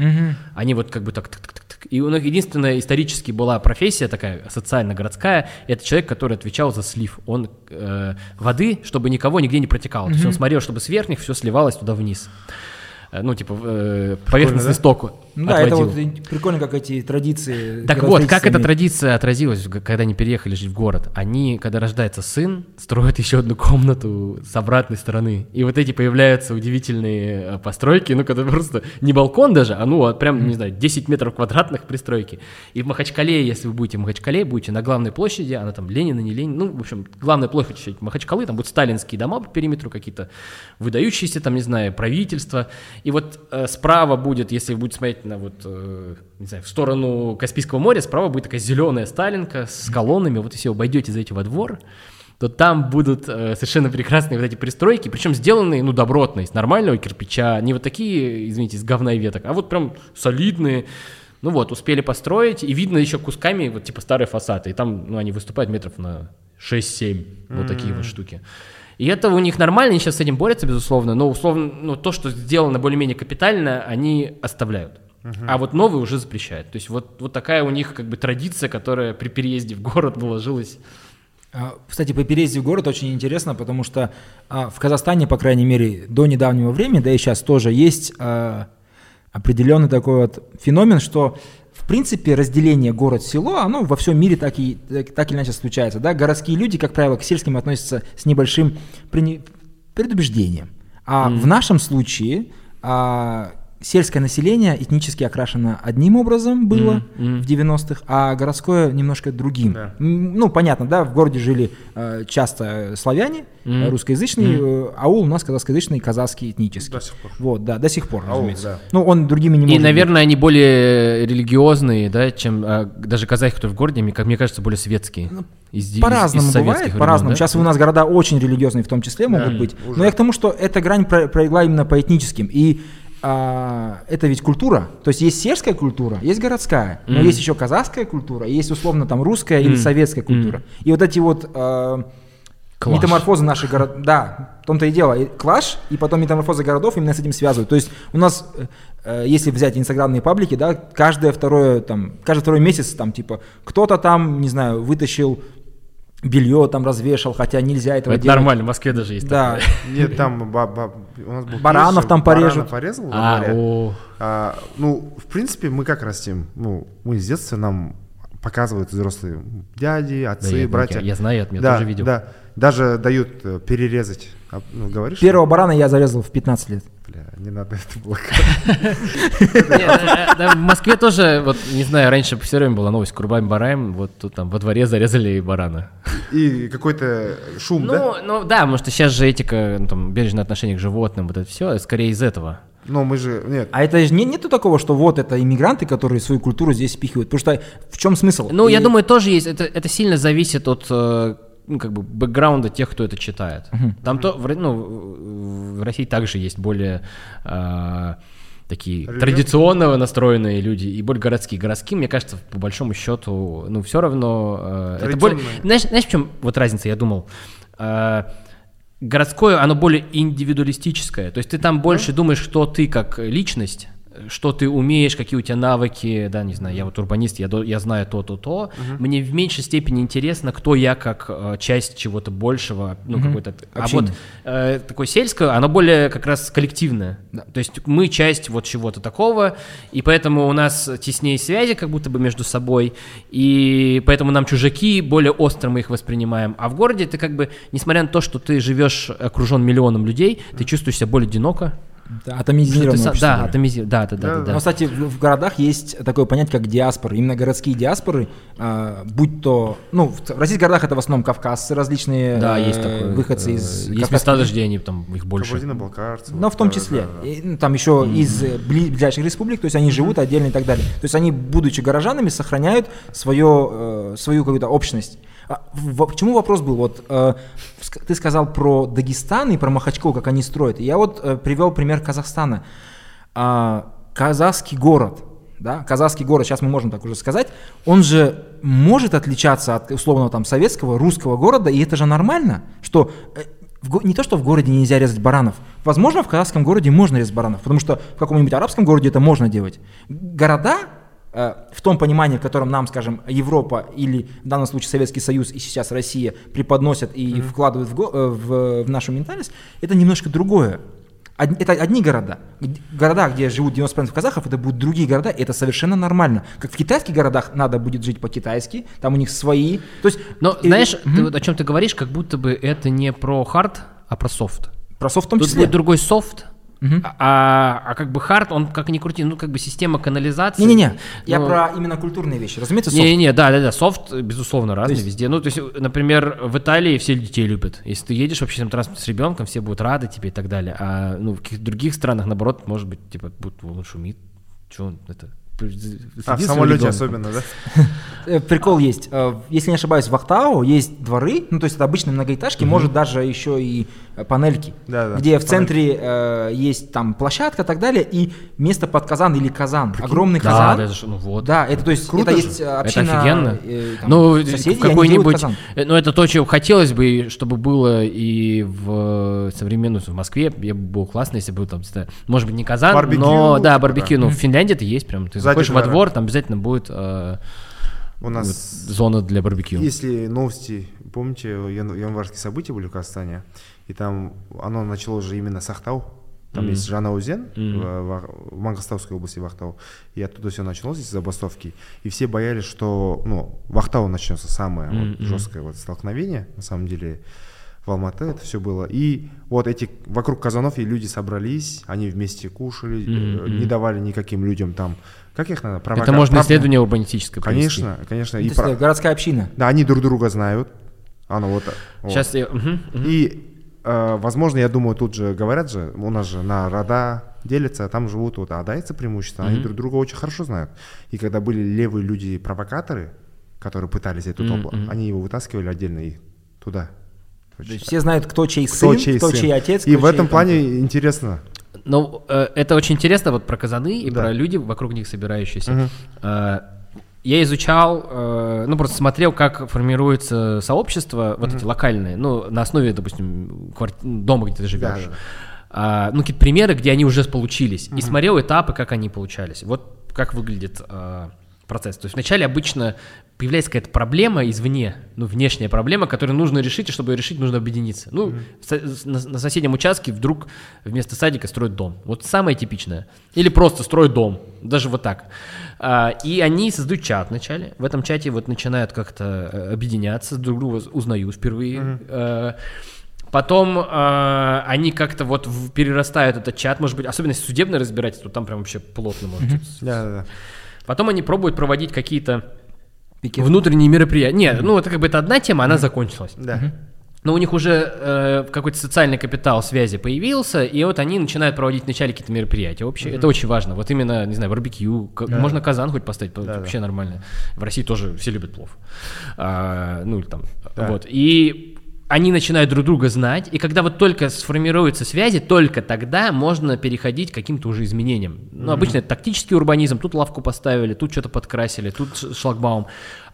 Они вот как бы так, так, так, так, так. И у них единственная исторически была профессия такая социально-городская, это человек, который отвечал за слив. Он э, воды, чтобы никого нигде не протекало. То есть он смотрел, чтобы с верхних все сливалось туда вниз. Э, Ну, типа, э, поверхностный да? сток Ну да, это вот прикольно, как эти традиции. Так вот, как эта традиция отразилась, когда они переехали жить в город? Они, когда рождается сын, строят еще одну комнату с обратной стороны. И вот эти появляются удивительные э, постройки, ну, когда просто не балкон даже, а ну, а прям, не знаю, 10 метров квадратных пристройки. И в Махачкале, если вы будете в Махачкале, будете на главной площади, она там Ленина, не Ленина, ну, в общем, главная площадь Махачкалы, там будут сталинские дома по периметру какие-то, выдающиеся там, не знаю, правительства. И вот э, справа будет, если вы будете смотреть на вот, э, не знаю, в сторону Каспийского моря, справа будет такая зеленая сталинка с колоннами. Вот если вы обойдете, зайдете во двор, то там будут э, совершенно прекрасные вот эти пристройки, причем сделанные, ну, добротно, из нормального кирпича, не вот такие, извините, из говна и веток, а вот прям солидные, ну вот, успели построить, и видно еще кусками, вот типа старые фасады, и там, ну, они выступают метров на 6-7, вот такие вот штуки. И это у них нормально, они сейчас с этим борются, безусловно, но условно, ну, то, что сделано более-менее капитально, они оставляют. А вот новые уже запрещают. То есть вот, вот такая у них как бы традиция, которая при переезде в город наложилась. А, Кстати, по переезде в город очень интересно, потому что а, в Казахстане, по крайней мере, до недавнего времени, да и сейчас тоже есть а, определенный такой вот феномен, что в принципе разделение город-село, оно во всем мире так, и, так, так или иначе случается. Да? Городские люди, как правило, к сельским относятся с небольшим предубеждением. А в нашем случае а, сельское население этнически окрашено одним образом было Мгм. в 90-х, а городское немножко другим. М, Ну, понятно, да, в городе жили э, часто славяне, э, русскоязычные, э, аул у нас казахскоязычный, казахский, этнический. До сих пор. Вот, да, до сих пор, Аул, разумеется. да. Ну, он другими не И, может наверное, они более религиозные, да, чем а, даже казахи, которые в городе, мне, как мне кажется, более светские. Из- Ну, По-разному из бывает, времен, по-разному. да? Сейчас у нас города очень религиозные в том числе могут быть. уже. Но я к тому, что эта грань про- пролегла именно по этническим. И а, это ведь культура. То есть есть сельская культура, есть городская. Но Мгм. есть еще казахская культура, есть условно там русская или Мгм. советская культура. И вот эти вот Клаш. метаморфозы наших городов, да, в том-то и дело. И клаш, и потом метаморфозы городов именно с этим связывают. То есть у нас, э, э, если взять инстаграмные паблики, да, каждое второе, там, каждый второй месяц, там, типа, кто-то там, не знаю, вытащил белье, там, развешал, хотя нельзя этого Это делать. нормально, в Москве даже есть Да, такое. Нет, там ба- ба- у нас был Баранов там порежут. порезал А, о, А, ну, в принципе, мы как растим? Ну, мы с детства нам показывают взрослые дяди, да, отцы, я, братья. я знаю, я, я да, тоже видел. Да, даже дают э, перерезать. А, ну, говоришь? первого барана я зарезал в 15 лет. Бля, не надо это было. В Москве тоже, вот, не знаю, раньше все время была новость Курбан Бараем, вот тут там во дворе зарезали барана. И какой-то шум, Ну, да? ну да, потому что сейчас же этика, ну, там, бережное отношение к животным, вот это все, скорее из этого. Но мы же... Нет, А это же не, нету такого, что вот это иммигранты, которые свою культуру здесь впихивают. Потому что в чем смысл? Ну, я И- думаю, тоже есть, это, это сильно зависит от э, ну, как бы бэкграунда тех, кто это читает. Там то, в, ну, в России также есть более э, такие Религиозные? традиционно настроенные люди и более городские. Городские, мне кажется, по большому счету, ну, все равно... э, это более, знаешь, знаешь, в чем вот разница, я думал? Э, городское, оно более индивидуалистическое. То есть ты там больше думаешь, что ты как личность, что ты умеешь, какие у тебя навыки, да, не знаю, я вот урбанист, я, до- я знаю то-то, то. Мне в меньшей степени интересно, кто я как э, часть чего-то большего, ну, какой-то... А вот э, такое сельское, оно более как раз коллективное. То есть мы часть вот чего-то такого, и поэтому у нас теснее связи как будто бы между собой, и поэтому нам чужаки, более остро мы их воспринимаем. А в городе ты как бы, несмотря на то, что ты живешь окружен миллионом людей, ты чувствуешь себя более одиноко. Атомизированное общество. да, атомизи- да, да, да, да, Да. Но, кстати, в, в городах есть такое понятие, как диаспоры. Именно городские диаспоры, а, будь то... Ну, в, в российских городах это в основном кавказцы, различные Да, э, есть такое. выходцы э, из Есть кавказских места даже, где они там их больше. кабардино-балкарцы. Но в том числе. да, да. И, ну, там еще из э, бли- ближайших республик, то есть они живут отдельно и так далее. То есть они, будучи горожанами, сохраняют свое, э, свою какую-то общность. А, в- к чему вопрос был? Вот э, ты сказал про Дагестан и про Махачкал, как они строят. Я вот э, привел пример Казахстана. А, казахский город, да, казахский город, сейчас мы можем так уже сказать, он же может отличаться от условного там советского, русского города, и это же нормально, что э, не то, что в городе нельзя резать баранов. Возможно, в казахском городе можно резать баранов, потому что в каком-нибудь арабском городе это можно делать. Города в том понимании, в котором нам, скажем, Европа или в данном случае Советский Союз и сейчас Россия преподносят и вкладывают в, э, в- в нашу ментальность, это немножко другое. Од- Это одни города. Города, где живут 90% казахов, это будут другие города, и это совершенно нормально. Как в китайских городах надо будет жить по-китайски, там у них свои. То есть, Но и- знаешь, Мгм. ты вот о чем ты говоришь, как будто бы это не про hard, а про софт. про софт в том Тут числе. будет другой софт, Мгм. а, а как бы hard, он как ни крути, ну как бы система канализации. Не-не-не, я Ну, про именно культурные вещи. Разумеется, софт. Не-не-не, да, да, да, софт, безусловно, разный есть- везде. Ну, то есть, например, в Италии все детей любят. Если ты едешь в общественном транспорте с ребенком, все будут рады тебе и так далее. А ну, в каких-то других странах, наоборот, может быть, типа, будут, он шумит. Че он это? А, в самолете особенно, да? Э, Прикол есть. Э, Если не ошибаюсь, в Ахтау есть дворы, ну то есть это обычные многоэтажки, может даже еще и панельки, Да, да, где в центре э, есть там площадка и так далее, и место под казан или казан, огромный Да, казан. да, это ну вот. Да, это то есть Круто это же. есть э, Это община офигенно. э, там, ну, соседей, какой-нибудь, э, ну, это то, чего хотелось бы, чтобы было и в современную, в Москве. Я бы было классно, если бы там, может быть, не казан, Барбекю, но, да, типа, барбекю, да. ну, в Финляндии это есть прям. Ты Сзади заходишь во двор, там обязательно будет э, У нас вот зона для барбекю. Если новости, помните, ян- январские события были в Казахстане, и там оно начало же именно с Ахтау. Там Мгм. есть Жанаузен Мгм. в, в, в Мангостауской области, в Ахтау. И оттуда все началось, из забастовки. И все боялись, что ну, в Ахтау начнется самое вот Мгм. жесткое вот столкновение. На самом деле в Алматы это все было. И вот эти вокруг казанов и люди собрались, они вместе кушали, Мгм, э, не давали никаким людям там, как их надо, Это провока- можно пров- исследование урбанистическое провести. Конечно, конечно. То И про- городская община. да, они друг друга знают. Оно вот. вот. Сейчас я... мгм, мгм. И, возможно, я думаю, тут же говорят же, у нас же на рода делятся, там живут вот адайцы преимущественно, они Мгм. друг друга очень хорошо знают. И когда были левые люди-провокаторы, которые пытались эту мгм. они его вытаскивали отдельно и туда. То есть все знают, кто чей Кто сын, чей кто сын. чей отец. И в этом там- плане интересно. Ну, э, это очень интересно вот про казаны и Да. про люди вокруг них собирающиеся. Мгм. Э, Я изучал, э, ну просто смотрел, как формируется сообщество, вот эти локальные, ну на основе, допустим, кварти- дома, где ты живешь. Да, да. А, ну какие-то примеры, где они уже получились, и смотрел этапы, как они получались. Вот как выглядит э, процесс. То есть вначале обычно появляется какая-то проблема извне, ну внешняя проблема, которую нужно решить, и чтобы ее решить, нужно объединиться. Ну со- на, на соседнем участке вдруг вместо садика строят дом. Вот самое типичное. Или просто строят дом, даже вот так. А, и они создают чат вначале. В этом чате вот начинают как-то э, объединяться, друг друга узнают впервые. Э, Потом э, они как-то вот в- перерастают этот чат, может быть, особенно судебное разбирательство, там прям вообще плотно может. быть. Потом они пробуют проводить какие-то Пикет. внутренние мероприятия. Нет, ну это как бы это одна тема, она закончилась. Да. Но у них уже э, какой-то социальный капитал связи появился, и вот они начинают проводить вначале какие-то мероприятия общие. Это очень важно. Вот именно, не знаю, барбекю, к- можно казан хоть поставить, по- Да, вообще нормально. В России тоже все любят плов. А, ну или там, Да. вот. И они начинают друг друга знать, и когда вот только сформируются связи, только тогда можно переходить к каким-то уже изменениям. Ну, обычно это тактический урбанизм, тут лавку поставили, тут что-то подкрасили, тут шлагбаум.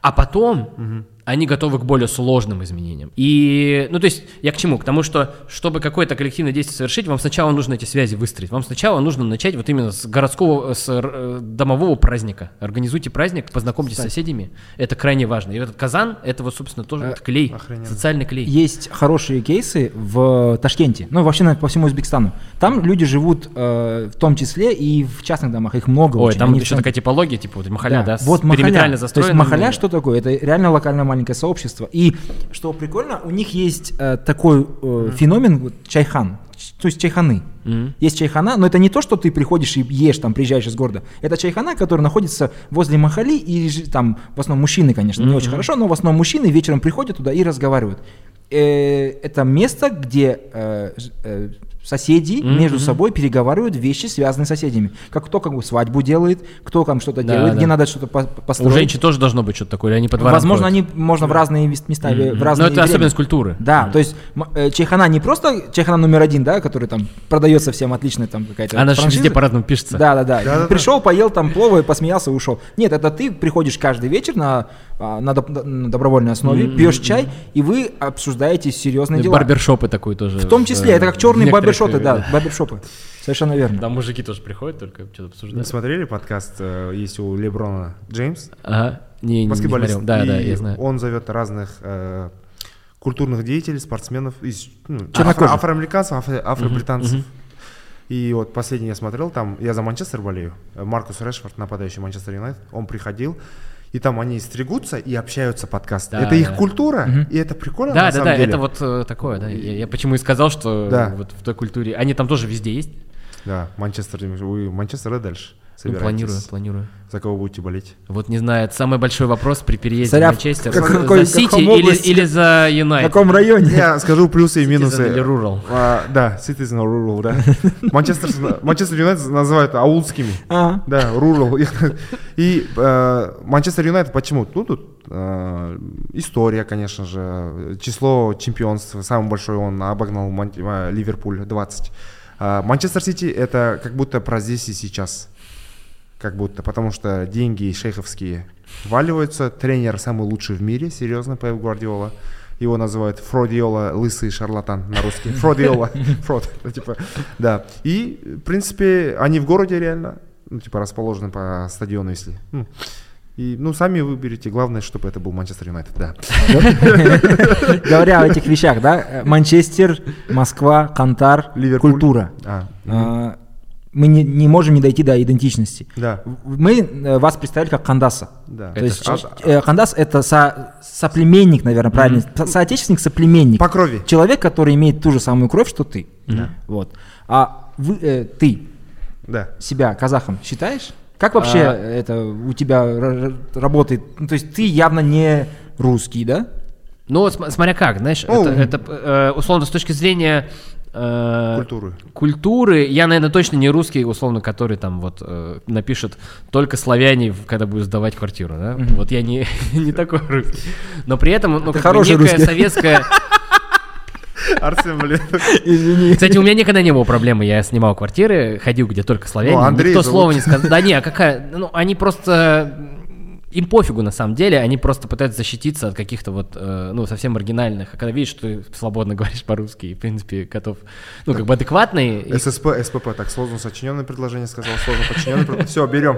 А потом они готовы к более сложным изменениям. И, ну, то есть, я к чему? К тому, что, чтобы какое-то коллективное действие совершить, вам сначала нужно эти связи выстроить. Вам сначала нужно начать вот именно с городского, с э, домового праздника. Организуйте праздник, познакомьтесь с соседями. Это крайне важно. И этот казан, это вот, собственно, тоже Э, клей, охрененно. социальный клей. Есть хорошие кейсы в Ташкенте, ну вообще наверное, по всему Узбекистану. Там люди живут э, в том числе и в частных домах, их много Ой, очень. там Они еще в том- такая типология, типа вот махаля, да, с- вот махаля. периметрально То есть махаля что такое? Это реально локальное маленькое сообщество. И что прикольно, у них есть э, такой э, феномен вот, чайхан, то есть чайханы. Мгм. Есть чайхана, но это не то, что ты приходишь и ешь, там, приезжаешь из города. Это чайхана, который находится возле махали, и там в основном мужчины, конечно, не очень хорошо, но в основном мужчины вечером приходят туда и разговаривают. Э, это место, где э, э, соседи между собой переговаривают вещи, связанные с соседями. Как кто как бы свадьбу делает, кто там что-то Да, делает, да. где надо что-то по- У построить. женщин тоже должно быть что-то такое, или они по дворам Возможно, ходят? они можно в разные места, в Мгм. разные Но это время. особенность культуры. Да, то есть э, чайхана не просто чайхана номер один, да, который там продается всем отлично, там какая-то Она же франшиза. везде по-разному пишется. Да, да, да. Да-да-да. Пришел, поел там плова, посмеялся, ушел. Нет, это ты приходишь каждый вечер на, на, доб- на добровольной основе, пьешь чай, и вы обсуждаете серьезные И дела. барбершопы такой тоже. В том числе, это как черные барбершопы, э, да, барбершопы. Совершенно верно. Там мужики тоже приходят, только что-то Вы обсуждают. смотрели подкаст, э, есть у Леброна Джеймс, Ага. Не, не, смотрел. Да, и да, я знаю. Он зовет разных э, культурных деятелей, спортсменов, из, ну, афро- афроамериканцев, афро- афро-британцев. И вот последний я смотрел, там, я за Манчестер болею, э, Маркус Решфорд, нападающий Манчестер Юнайтед, он приходил, и там они стригутся и общаются подкаст. Да, это их да. культура, и это прикольно Да, на да, самом да, деле. это вот э, такое, да. Я, я почему и сказал, что Да. вот в той культуре. Они там тоже везде есть. Да, Манчестер, Манчестер и дальше Ну, собираетесь. планирую, планирую. За кого будете болеть? Вот не знаю, это самый большой вопрос при переезде Смотря в в Манчестер. как- За какой- Сити каком или, области. или за В Юнайтед? каком районе? Я скажу плюсы и минусы. или rural? А, да, Citizen Rural, да. Манчестер, Манчестер Юнайтед называют аулскими. А, Да, Rural. И э, Манчестер Юнайтед почему? Ну, тут э, история, конечно же. Число чемпионств, самый большой он обогнал э, Ливерпуль, 20. А Манчестер Сити это как будто про здесь и сейчас. Как будто, потому что деньги шейховские валиваются. Тренер самый лучший в мире, серьезно, Пеп Гвардиола. Его называют Фродиола, лысый шарлатан на русский. Фродиола, Фрод, ну, типа, да. И, в принципе, они в городе реально, ну, типа, расположены по стадиону, если. ну. И, ну, сами выберите. Главное, чтобы это был Манчестер Юнайтед, да. говоря о этих вещах, да, э, Манчестер, Москва, Кантар, культура. Мы не, не можем не дойти до идентичности. да, Мы э, вас представили как Кандаса. да. То Это есть а- э, Кандас это со- соплеменник, наверное, правильно. Со- Соотечественник, соплеменник. По крови. Человек, который имеет ту же самую кровь, что ты. Вот. А вы, э, ты Да. себя казахом считаешь? Как вообще А. это у тебя р- р- работает? Ну, то есть ты явно не русский, да? Ну, вот см- смотря как, знаешь, Ну. это, это, э, условно с точки зрения э, Культуры. культуры, я, наверное, точно не русский, условно, который там вот э, напишет только славяне, когда будет сдавать квартиру, да? Вот я не, не такой русский. Но при этом, ну, как бы хороший некая русский. советская... Арсен, блин. Извини. Кстати, у меня никогда не было проблемы. Я снимал квартиры, ходил, где только славяне. Ну, Андрей Никто зовут. слова не сказал. Да не, а какая... Ну, они просто... Им пофигу, на самом деле. Они просто пытаются защититься от каких-то вот, э, ну, совсем маргинальных. А когда видишь, что ты свободно говоришь по-русски и, в принципе, готов... Ну, как бы адекватный, ССП, СПП, так, сложно сочиненное предложение сказал, сложно подчиненное. Все, берем.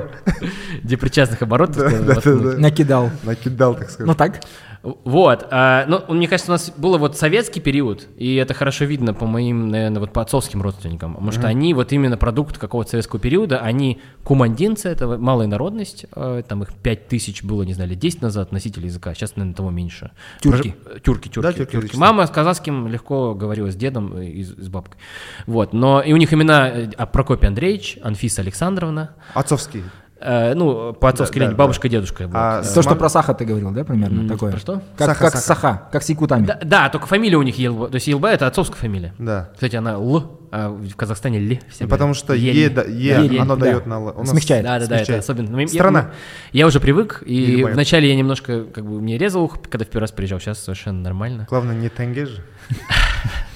где причастных оборотов... Да. Накидал. Накидал, так сказать. Ну так? Вот, а, ну, мне кажется, у нас было вот советский период, и это хорошо видно по моим, наверное, вот по отцовским родственникам, потому что они вот именно продукт какого-то советского периода, они кумандинцы, это малая народность, э, там их 5 тысяч было, не знаю, лет 10 назад носителей языка, сейчас, наверное, того меньше. Тюрки. Прож- Тюрки, тюрки, Да, тюрки тюрки. Мама с казахским легко говорила с дедом и, и с бабкой. Вот, но и у них имена э, а, Прокопий Андреевич, Анфиса Александровна, Отцовский. Э, ну, по отцовской Да, линии, да, бабушка, дедушка. вот. А Э, с То, что мам- про Саха ты говорил, да, примерно? М, такое? про что? Как, Саха, как Саха. Саха, как с якутами. Да, да, только фамилия у них Елба. То есть Елба это отцовская фамилия. Да. Кстати, она Л, а в Казахстане Ли. все Потому что. Е, да- Е, Да, Ель. оно да. дает на. У нас- Смягчает. Да, да, да, это особенно. Ну, Страна. Я, я уже привык, и вначале я немножко, как бы, мне резал ухо, когда в первый раз приезжал, сейчас совершенно нормально. Главное, не тенге же.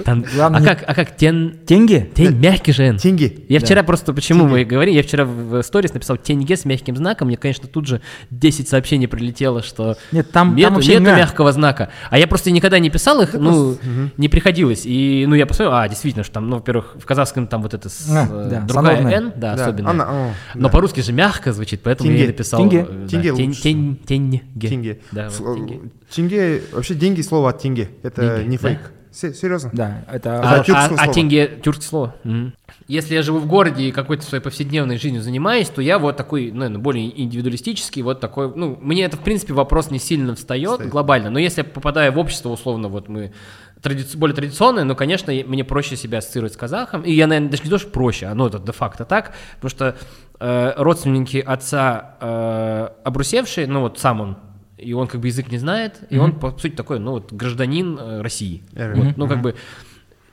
Там- Главное, а, не- как, а как тен... Тенге? Тень мягкий же Н. Тенге. Я вчера просто, почему мы говорим, я вчера в сторис написал тенге с мягким знаком, мне, конечно, тут же 10 сообщений прилетело, что Нет, там- там нету, вообще нету мя- мягкого знака. А я просто никогда не писал их, ну, не приходилось. И, ну, я посмотрел, а, действительно, что там, ну, во-первых, в казахском там вот это с, А, э, да, другая сонорная. Н, да, Да, особенно. она- о, Но да. по-русски же мягко звучит, поэтому я Тенге. и написал. Тенге. э, да, Тенге тень- лучше. тень- Тенге. Тенге. Да, С- вот тенге. Тенге, вообще деньги слово от тенге. Это Деньги, не да? фейк. Се- Серьезно? Да, это... А, тюркское а- а слово. тенге тюркское слово. Мгм. Если я живу в городе и какой-то своей повседневной жизнью занимаюсь, то я вот такой, ну, наверное, более индивидуалистический, вот такой, ну, мне это, в принципе, вопрос не сильно встает Стоит. глобально, но если я попадаю в общество, условно, вот мы тради- более традиционное, ну, конечно, мне проще себя ассоциировать с казахом, и я, наверное, даже не то, что проще, а, ну, это де-факто так, потому что э, родственники отца э, обрусевшие, ну, вот сам он, и он как бы язык не знает, и он, по сути, такой, ну, вот гражданин э, России. Э, Вот, ну, как бы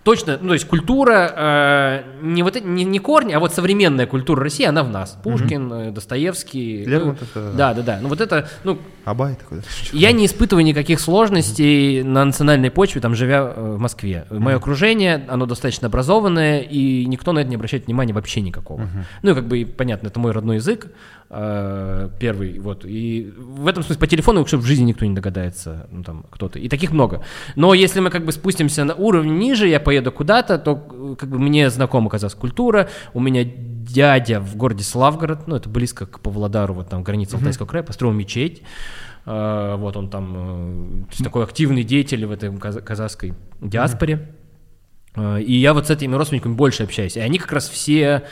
точно, ну, то есть культура, э, не вот не, не корни, а вот современная культура России, она в нас. Пушкин, э, Достоевский. Лермонтов, ну, это- Да, да, да. Ну вот это, ну, Абай такой. да? я не испытываю никаких сложностей на национальной почве, там, живя э, в Москве. Мое окружение, оно достаточно образованное, и никто на это не обращает внимания вообще никакого. Ну, и как бы, понятно, это мой родной язык, э, первый, вот. И в этом смысле по телефону, что в жизни никто не догадается, ну, там, кто-то. И таких много. Но если мы как бы спустимся на уровень ниже, я поеду куда-то, то э, как бы мне знакома казахская культура, у меня дядя в городе Славгород, ну, это близко к Павлодару, вот там граница Алтайского края, построил мечеть, Э, вот он там э, такой активный деятель в этой каза- казахской диаспоре. Э, И я вот с этими родственниками больше общаюсь. И они как раз все,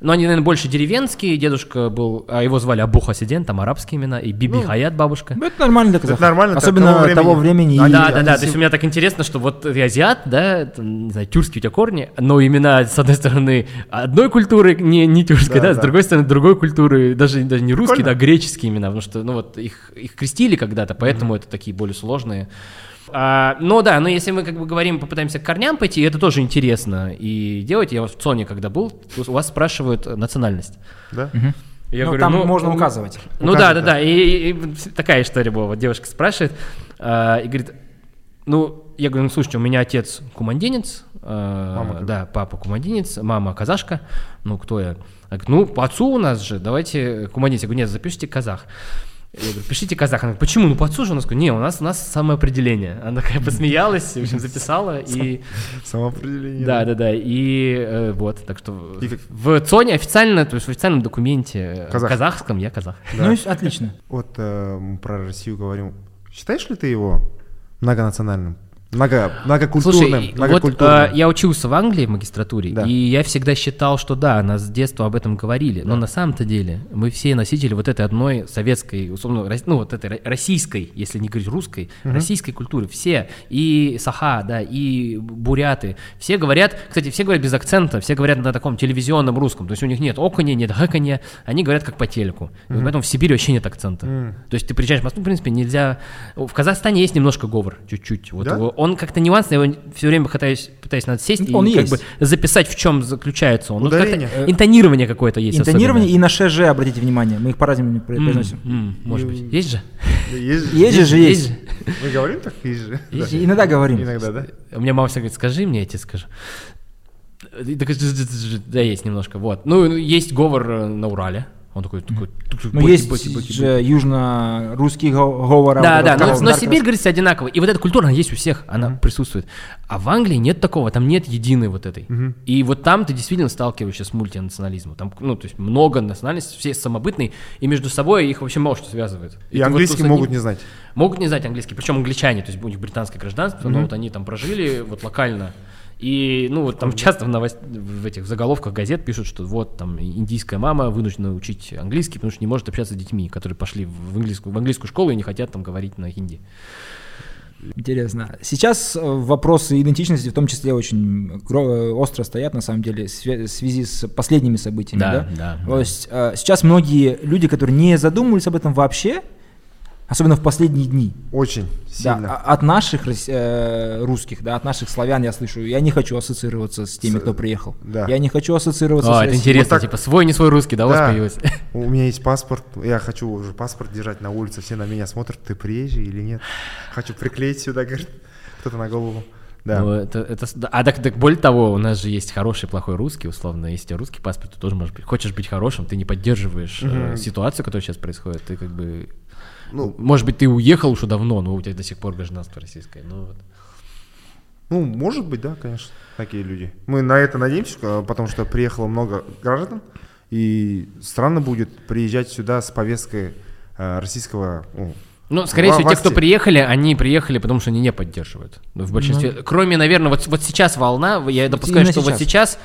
ну, они, наверное, больше деревенские. Дедушка был, а его звали Абу Хасиден, там арабские имена, и Биби Хаят бабушка. Ну, Это нормально для казахов. нормально для Особенно того того времени. времени. А, и- да, да, да. То есть у меня так интересно, что вот ты азиат, да, это, не знаю, тюркские у тебя корни, но имена, с одной стороны, одной культуры, не, не тюркской, Да, да, с да. другой стороны, другой культуры, даже, даже не русские, Прикольно. да, греческие имена, потому что, ну вот, их, их крестили когда-то, поэтому это такие более сложные. А, но да, но если мы как бы говорим, попытаемся к корням пойти, это тоже интересно и делать. Я в ЦОНе, когда был, у вас спрашивают национальность. Да? Я Ну, говорю, там ну, можно ну, указывать. Ну да, Указывать, да, да. И, и- и такая история была. Вот девушка спрашивает а, и говорит, ну, я говорю, ну слушайте, у меня отец кумандинец, а, Мама да, папа кумандинец, мама казашка. Ну, кто я? Она говорит, ну, по отцу у нас же, давайте кумандинец. Я говорю, нет, запишите казах. Я говорю, пишите казах. Она говорит, почему? Ну, по отцу же у нас. Я говорю, не, у нас, у нас самоопределение. Она такая посмеялась, в общем, записала. И Самоопределение. да, да, да. И э, вот, так что И как- в ЦОНе официально, то есть в официальном документе э, Казах. казахском я казах. Ну, и отлично. Вот э, мы про Россию говорим. Считаешь ли ты его многонациональным? Много, многокультурным? Слушай, вот многокультурным? э, я учился в Англии в магистратуре, Да. и я всегда считал, что да, нас с детства об этом говорили, но на самом-то деле мы все носители вот этой одной советской, условно, ну вот этой ро- российской, если не говорить русской, российской культуры, все, и саха, да, и буряты, все говорят, кстати, все говорят без акцента, все говорят на таком телевизионном русском, то есть у них нет оконя, нет хэканья, они говорят как по телеку, вот поэтому в Сибири вообще нет акцента, то есть ты приезжаешь в Москву, в принципе, нельзя, в Казахстане есть немножко говор, чуть-чуть, вот Да? Он как-то нюансный, я его все время пытаюсь, пытаюсь надо сесть Он и как есть. бы записать, в чем заключается он. Ну, как-то Ударение. интонирование какое-то есть Интонирование и особенное. на ШЖ, обратите внимание, мы их по-разному М, произносим. м, Может быть. Есть же? Есть, Есть же есть. же. Мы говорим так? Есть же. Да. И- Иногда говорим. Иногда, да? У меня мама всегда говорит, скажи мне, я тебе скажу. И Да, есть немножко, вот. Ну, есть говор э, на Урале. Он такой, такой... Но есть же южно-русский го- говор. Да, вот да, но, вот но. Сибирь, говорится, одинаково. И вот эта культура, она есть у всех, она присутствует. А в Англии нет такого, там нет единой вот этой. И вот там ты действительно сталкиваешься с мультинационализмом. Там, ну, то есть много национальностей, все самобытные, и между собой их вообще мало что связывает. И вот английский с могут не знать. Могут не знать английский, причем англичане, то есть у них британское гражданство, но вот они там прожили вот локально. И, ну, вот там часто в, новость... в этих заголовках газет пишут, что вот там индийская мама вынуждена учить английский, потому что не может общаться с детьми, которые пошли в английскую, в английскую школу и не хотят там говорить на хинди. Интересно. Сейчас э, вопросы идентичности в том числе очень остро стоят, на самом деле, в свя- в связи с последними событиями. Да, Да, да, То да. есть э, сейчас многие люди, которые не задумывались об этом вообще, особенно в последние дни, Очень да, сильно. а- от наших э, русских, да, от наших славян я слышу, я не хочу ассоциироваться с теми, С- кто приехал. да. Я не хочу ассоциироваться О, с это интересно, Вот так- типа свой, не свой русский, да, у вас Да. появилось? У меня есть паспорт, я хочу уже паспорт держать на улице, все на меня смотрят, ты приезжий или нет. Хочу приклеить сюда, говорит, кто-то на голову. Да. Ну, это, это, да, а так, так более того, у нас же есть хороший и плохой русский, условно. Если у тебя русский паспорт, ты тоже можешь быть. Хочешь быть хорошим, ты не поддерживаешь э, ситуацию, которая сейчас происходит. Ты как бы. Ну, Может быть, ты уехал уже давно, но у тебя до сих пор гражданство российское. Ну, вот. ну, может быть, да, конечно, такие люди. Мы на это надеемся, э, потому что приехало много граждан, и странно будет приезжать сюда с повесткой э, российского ну, Ну, скорее всего, те, кто приехали, они приехали, потому что они не поддерживают. Ну, в большинстве. Кроме, наверное, вот, вот сейчас волна, я допускаю, именно что вот сейчас. сейчас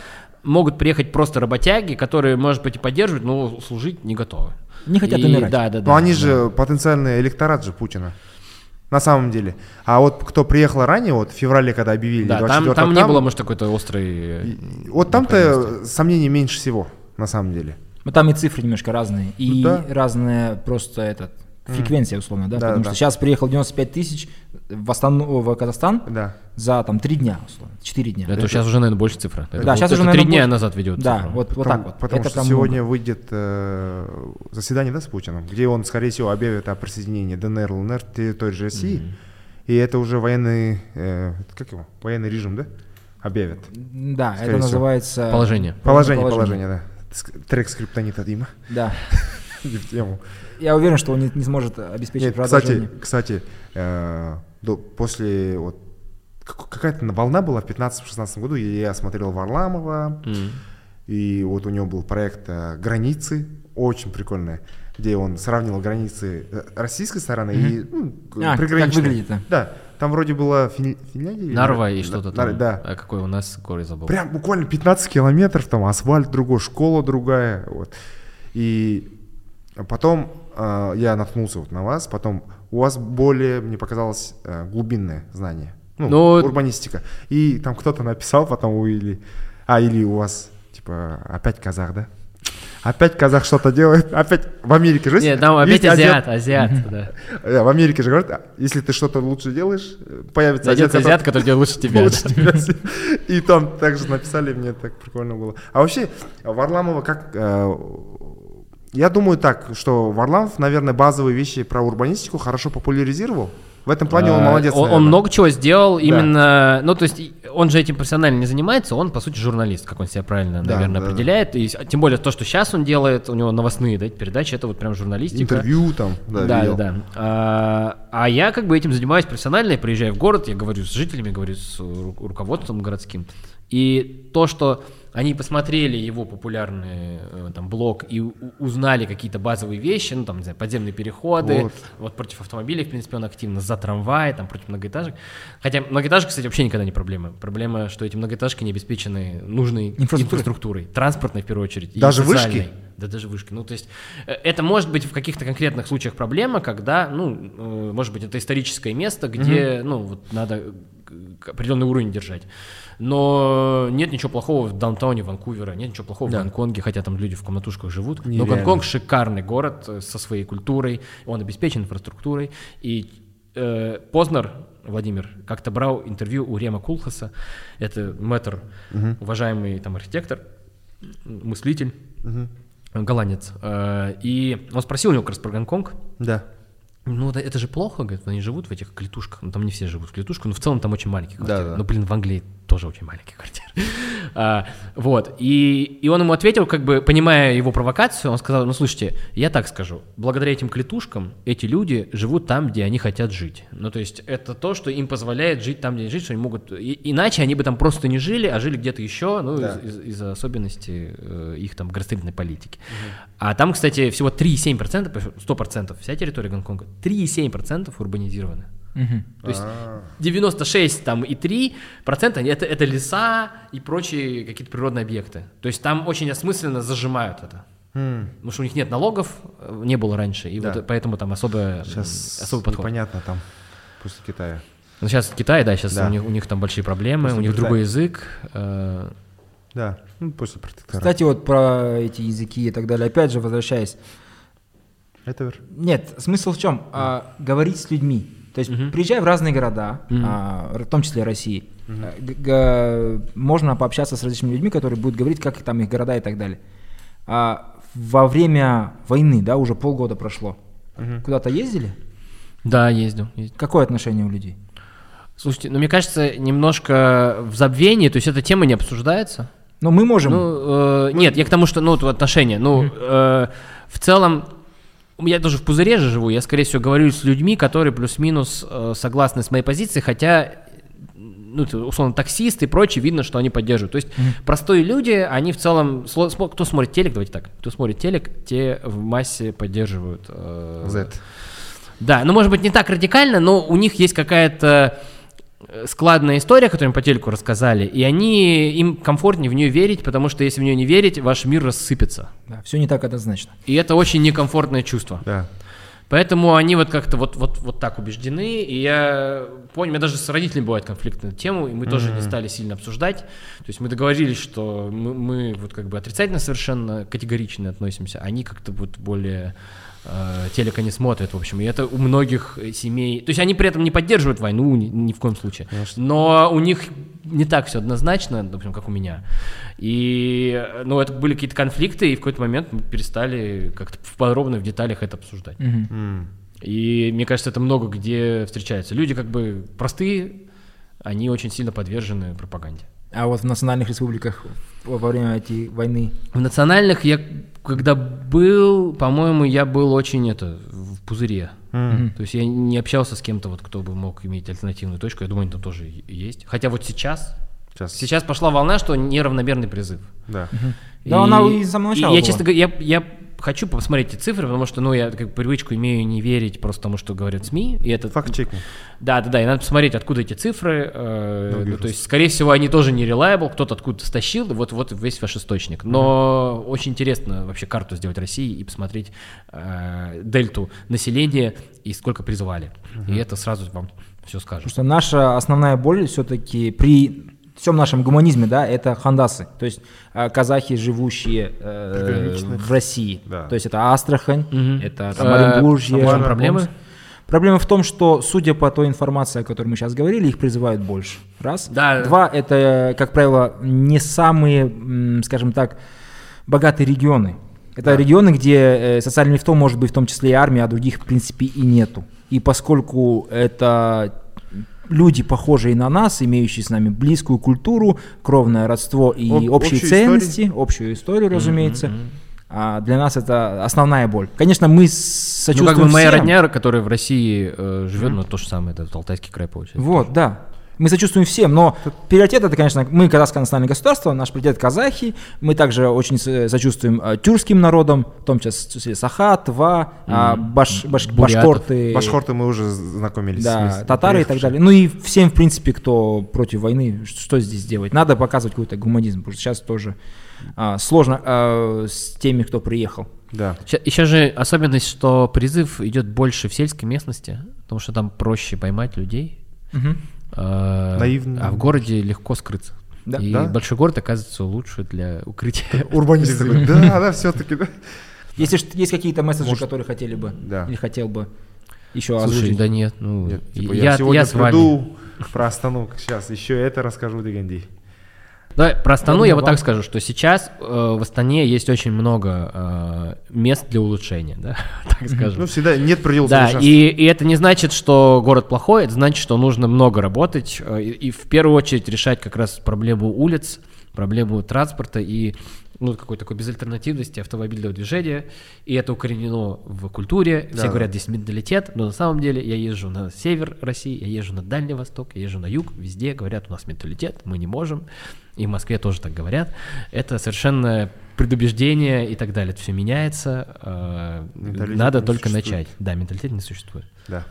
могут приехать просто работяги, которые, может быть, и поддерживают, но служить не готовы. Не хотят И- умирать. Да, да, да. Но они да. же потенциальный электорат же Путина. На самом деле. А вот кто приехал ранее, вот в феврале, когда объявили Да, 24 там, там не было, может, какой-то острой... э, Вот там-то сомнений меньше всего, на самом деле. Но там и цифры немножко разные, и Ну да. разная просто этот фреквенция, условно, да, Да, потому да. что сейчас приехал 95 тысяч, в, Астан... в Казахстан Да. за там три дня, условно, четыре дня. Это сейчас уже, наверное, больше цифра. Это Да, вот сейчас это уже, три наверное, дня больше. назад ведет Да, цифру. вот, вот Потому- так вот. Потому Это что сегодня много. выйдет э, заседание, да, с Путиным, где он, скорее всего, объявит о присоединении ДНР, ЛНР территории России. И это уже военный, э, как его, военный режим, да, объявят. Да, это всего. называется... Положение. Положение, положение, да. Трек скриптонита Дима. Да. Не в тему. Я уверен, что он не, не сможет обеспечить Нет, кстати, продолжение. кстати, э, до- после вот как- какая-то волна была в 15-16 году, и я смотрел Варламова, М. и вот у него был проект э, «Границы», очень прикольный, где он сравнивал границы э, российской стороны и ну, А, как приграничной. выглядит-то? Да, там вроде была Фин- Финляндия. или- Нарва и Да, что-то Нар- там. Да, А какой у нас город забыл? Прям буквально 15 километров, там асфальт другой, школа другая. Вот. И потом э, я наткнулся вот на вас, потом у вас более, мне показалось, э, глубинное знание. Ну, Ну, урбанистика. И там кто-то написал потом, или... А, или у вас, типа, опять казах, да? Опять казах что-то делает, опять в Америке же Нет, там опять азиат, азиат, да. Да, в Америке же говорят, а, если ты что-то лучше делаешь, э, появится который- азиат, который делает лучше тебя. И там также написали, мне так прикольно было. А вообще, Варламова как... Я думаю так, что Варламов, наверное, базовые вещи про урбанистику хорошо популяризировал. В этом плане он А, молодец. Он, он много чего сделал именно, ну то есть и- он же этим профессионально не занимается, он по сути журналист, как он себя правильно, Да, наверное, да, определяет. И с- тем более то, что сейчас он делает, у него новостные да, передачи, это вот прям журналистика. Интервью там, да, Да, да, видел. да. А, а я как бы этим занимаюсь профессионально, я приезжаю в город, я говорю с жителями, говорю с ру- руководством городским. И то, что они посмотрели его популярный э, там блог и узнали какие-то базовые вещи, ну там, не знаю, подземные переходы, Вот. вот. против автомобилей, в принципе, он активно, за трамваи, там, против многоэтажек. Хотя многоэтажки, кстати, вообще никогда не проблема. Проблема, что эти многоэтажки не обеспечены нужной Инфраструктурой. инфраструктурой, транспортной в первую очередь. Даже вышки? Да даже вышки. Ну, то есть э, это может быть в каких-то конкретных случаях проблема, когда, ну, э, может быть, это историческое место, где, ну, вот надо определенный уровень держать. Но нет ничего плохого в даунтауне Ванкувера, нет ничего плохого Да. в Гонконге, хотя там люди в комнатушках живут. Нереально. Но Гонконг шикарный город со своей культурой, он обеспечен инфраструктурой. И э, Познер Владимир как-то брал интервью у Рема Кулхаса, это мэтр, уважаемый там архитектор, мыслитель, голландец. Э, И он спросил у него как раз про Гонконг. Да. Ну, это, это же плохо, говорит, они живут в этих клетушках. Ну, там не все живут в клетушках, но в целом там очень маленькие квартиры. Да, да. Ну, блин, в Англии тоже очень маленькие квартиры. А, вот, и, и он ему ответил, как бы, понимая его провокацию, он сказал, ну, слушайте, я так скажу, благодаря этим клетушкам эти люди живут там, где они хотят жить. Ну, то есть это то, что им позволяет жить там, где они жить, что они могут... и- иначе они бы там просто не жили, а жили где-то еще, ну, Да. из- из- из-за особенностей э, их там градостроительной политики. А там, кстати, всего 3,7%, потому что 100% вся территория Гонконга, 3,7% урбанизированы. То есть А, 96 там и 3 процента это, это леса и прочие какие-то природные объекты. То есть там очень осмысленно зажимают это. м, Потому что у них нет налогов, э, не было раньше, и Да. вот поэтому там особо, Сейчас особый подход. непонятно там после Китая. Ну, сейчас Китай, да, сейчас Да. У, них, у них там большие проблемы, После у них Британии. другой язык. э, Да, ну, после протектората. Кстати, вот про эти языки и так далее, опять же, возвращаясь. Это. Нет, смысл в чем? А, говорить с людьми. То есть, приезжая в разные города, а, в том числе России, г- можно пообщаться с различными людьми, которые будут говорить, как там их города и так далее. А, во время войны, да, уже полгода прошло, куда-то ездили? да, ездил, ездил. Какое отношение у людей? Слушайте, ну мне кажется, немножко в забвении, то есть эта тема не обсуждается. Ну, мы можем... Ну, э, нет, я к тому, что, ну, вот отношения, ну, э, в целом, я тоже в пузыре же живу, я, скорее всего, говорю с людьми, которые плюс-минус э, согласны с моей позицией, хотя, ну, условно, таксисты и прочее, видно, что они поддерживают. То есть простые люди, они в целом, кто смотрит телек, давайте так, кто смотрит телек, те в массе поддерживают. э, Z. да, ну, может быть, не так радикально, но у них есть какая-то складная история, которую им по телеку рассказали, и они, им комфортнее в нее верить, потому что если в нее не верить, ваш мир рассыпется. Да, все не так однозначно. И это очень некомфортное чувство. Да. Поэтому они вот как-то вот, вот, вот так убеждены, и я понял, у меня даже с родителями бывает конфликт на эту тему, и мы тоже не стали сильно обсуждать. То есть мы договорились, что мы, мы вот как бы отрицательно совершенно категорично относимся, они как-то вот более э, телека не смотрят, в общем, и это у многих семей, то есть они при этом не поддерживают войну ни, ни в коем случае, но у них не так все однозначно, допустим, как у меня. И, ну, это были какие-то конфликты, и в какой-то момент мы перестали как-то подробно в деталях это обсуждать. М. И мне кажется, это много где встречается. Люди как бы простые, они очень сильно подвержены пропаганде. А вот в национальных республиках во время этой войны В национальных я когда был, по-моему, я был очень это в пузыре. М. То есть я не общался с кем-то, вот, кто бы мог иметь альтернативную точку. Я думаю, они там тоже и- есть. Хотя вот сейчас, Сейчас. сейчас пошла волна, что неравномерный призыв. Да. Да, она и с самого и начала я, была. честно говоря, я, я хочу посмотреть эти цифры, потому что, ну, я как привычку имею не верить просто тому, что говорят СМИ. И это, Факт-чекинг. Да, да, да, и надо посмотреть, откуда эти цифры. э, Ну, ну, то есть, скорее всего, они тоже не reliable, кто-то откуда-то стащил, вот, вот весь ваш источник. Но очень интересно вообще карту сделать России и посмотреть э, дельту населения и сколько призвали. И это сразу вам все скажет. Потому что наша основная боль все-таки при всем нашем гуманизме, да, это хандасы, то есть э, казахи, живущие э, в России. Да. То есть это Астрахань, Мгм. это там, Э, Оренбуржье. в чем Самара, проблемы? Проблема в том, что, судя по той информации, о которой мы сейчас говорили, их призывают больше. Раз. Да. Два, это, как правило, не самые, скажем так, богатые регионы. Это регионы, где э, социальный нефтом может быть в том числе и армия, а других, в принципе, и нету. И поскольку это люди, похожие на нас, имеющие с нами близкую культуру, кровное родство и Об- общие общую ценности, общую историю, разумеется, а для нас это основная боль. Конечно, мы Ну, сочувствуем как бы моя всем. родня, которая в России э, живет, ну, то же самое, это Алтайский край получается. Вот, да. Мы сочувствуем всем, но приоритет это, конечно, мы казахское национальное государство, наш приоритет казахи. Мы также очень с- сочувствуем э, тюркским народам, в том числе Саха, Тва, а, баш, баш- башкорты, Башкорты мы уже знакомились. да, с- татары и так приехавшие. далее. Ну и всем, в принципе, кто против войны, что здесь делать? Надо показывать какой-то гуманизм, потому что сейчас тоже а, сложно а, с теми, кто приехал. Да. Еще же особенность, что призыв идет больше в сельской местности, потому что там проще поймать людей. Мгм. Э, Наивно. А в городе легко скрыться. Да. И Да? большой город оказывается лучше для укрытия. Урбанист такой, да, да, все-таки, да. Если есть какие-то месседжи, Может, которые хотели бы да. или хотел бы еще Слушай, озвучить. да нет, ну, Нет, типа, я, я, сегодня я с вами. приду про Астану, сейчас еще это расскажу дегенди. Да, про Астану я вот вам- так скажу, что сейчас э, в Астане есть очень много э, мест для улучшения, да, так скажем. Ну, всегда нет предела Да, и, и это не значит, что город плохой, это значит, что нужно много работать э, и, и в первую очередь решать как раз проблему улиц, проблему транспорта и ну, какой-то такой безальтернативности автомобильного движения, и это укоренено в культуре. Все Да, говорят, да. здесь менталитет, но на самом деле я езжу на север России, я езжу на Дальний Восток, я езжу на юг, везде говорят, у нас менталитет, мы не можем, и в Москве тоже так говорят. Это совершенно предубеждение и так далее. Это все меняется, э, Менталитет надо не только существует. начать. Да, менталитет не существует. Да.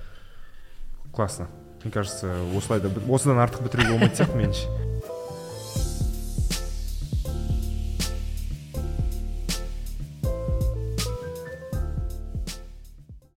Классно. Мне кажется, осылай да осыдан артық бітіруге болмайды сияқты меніңше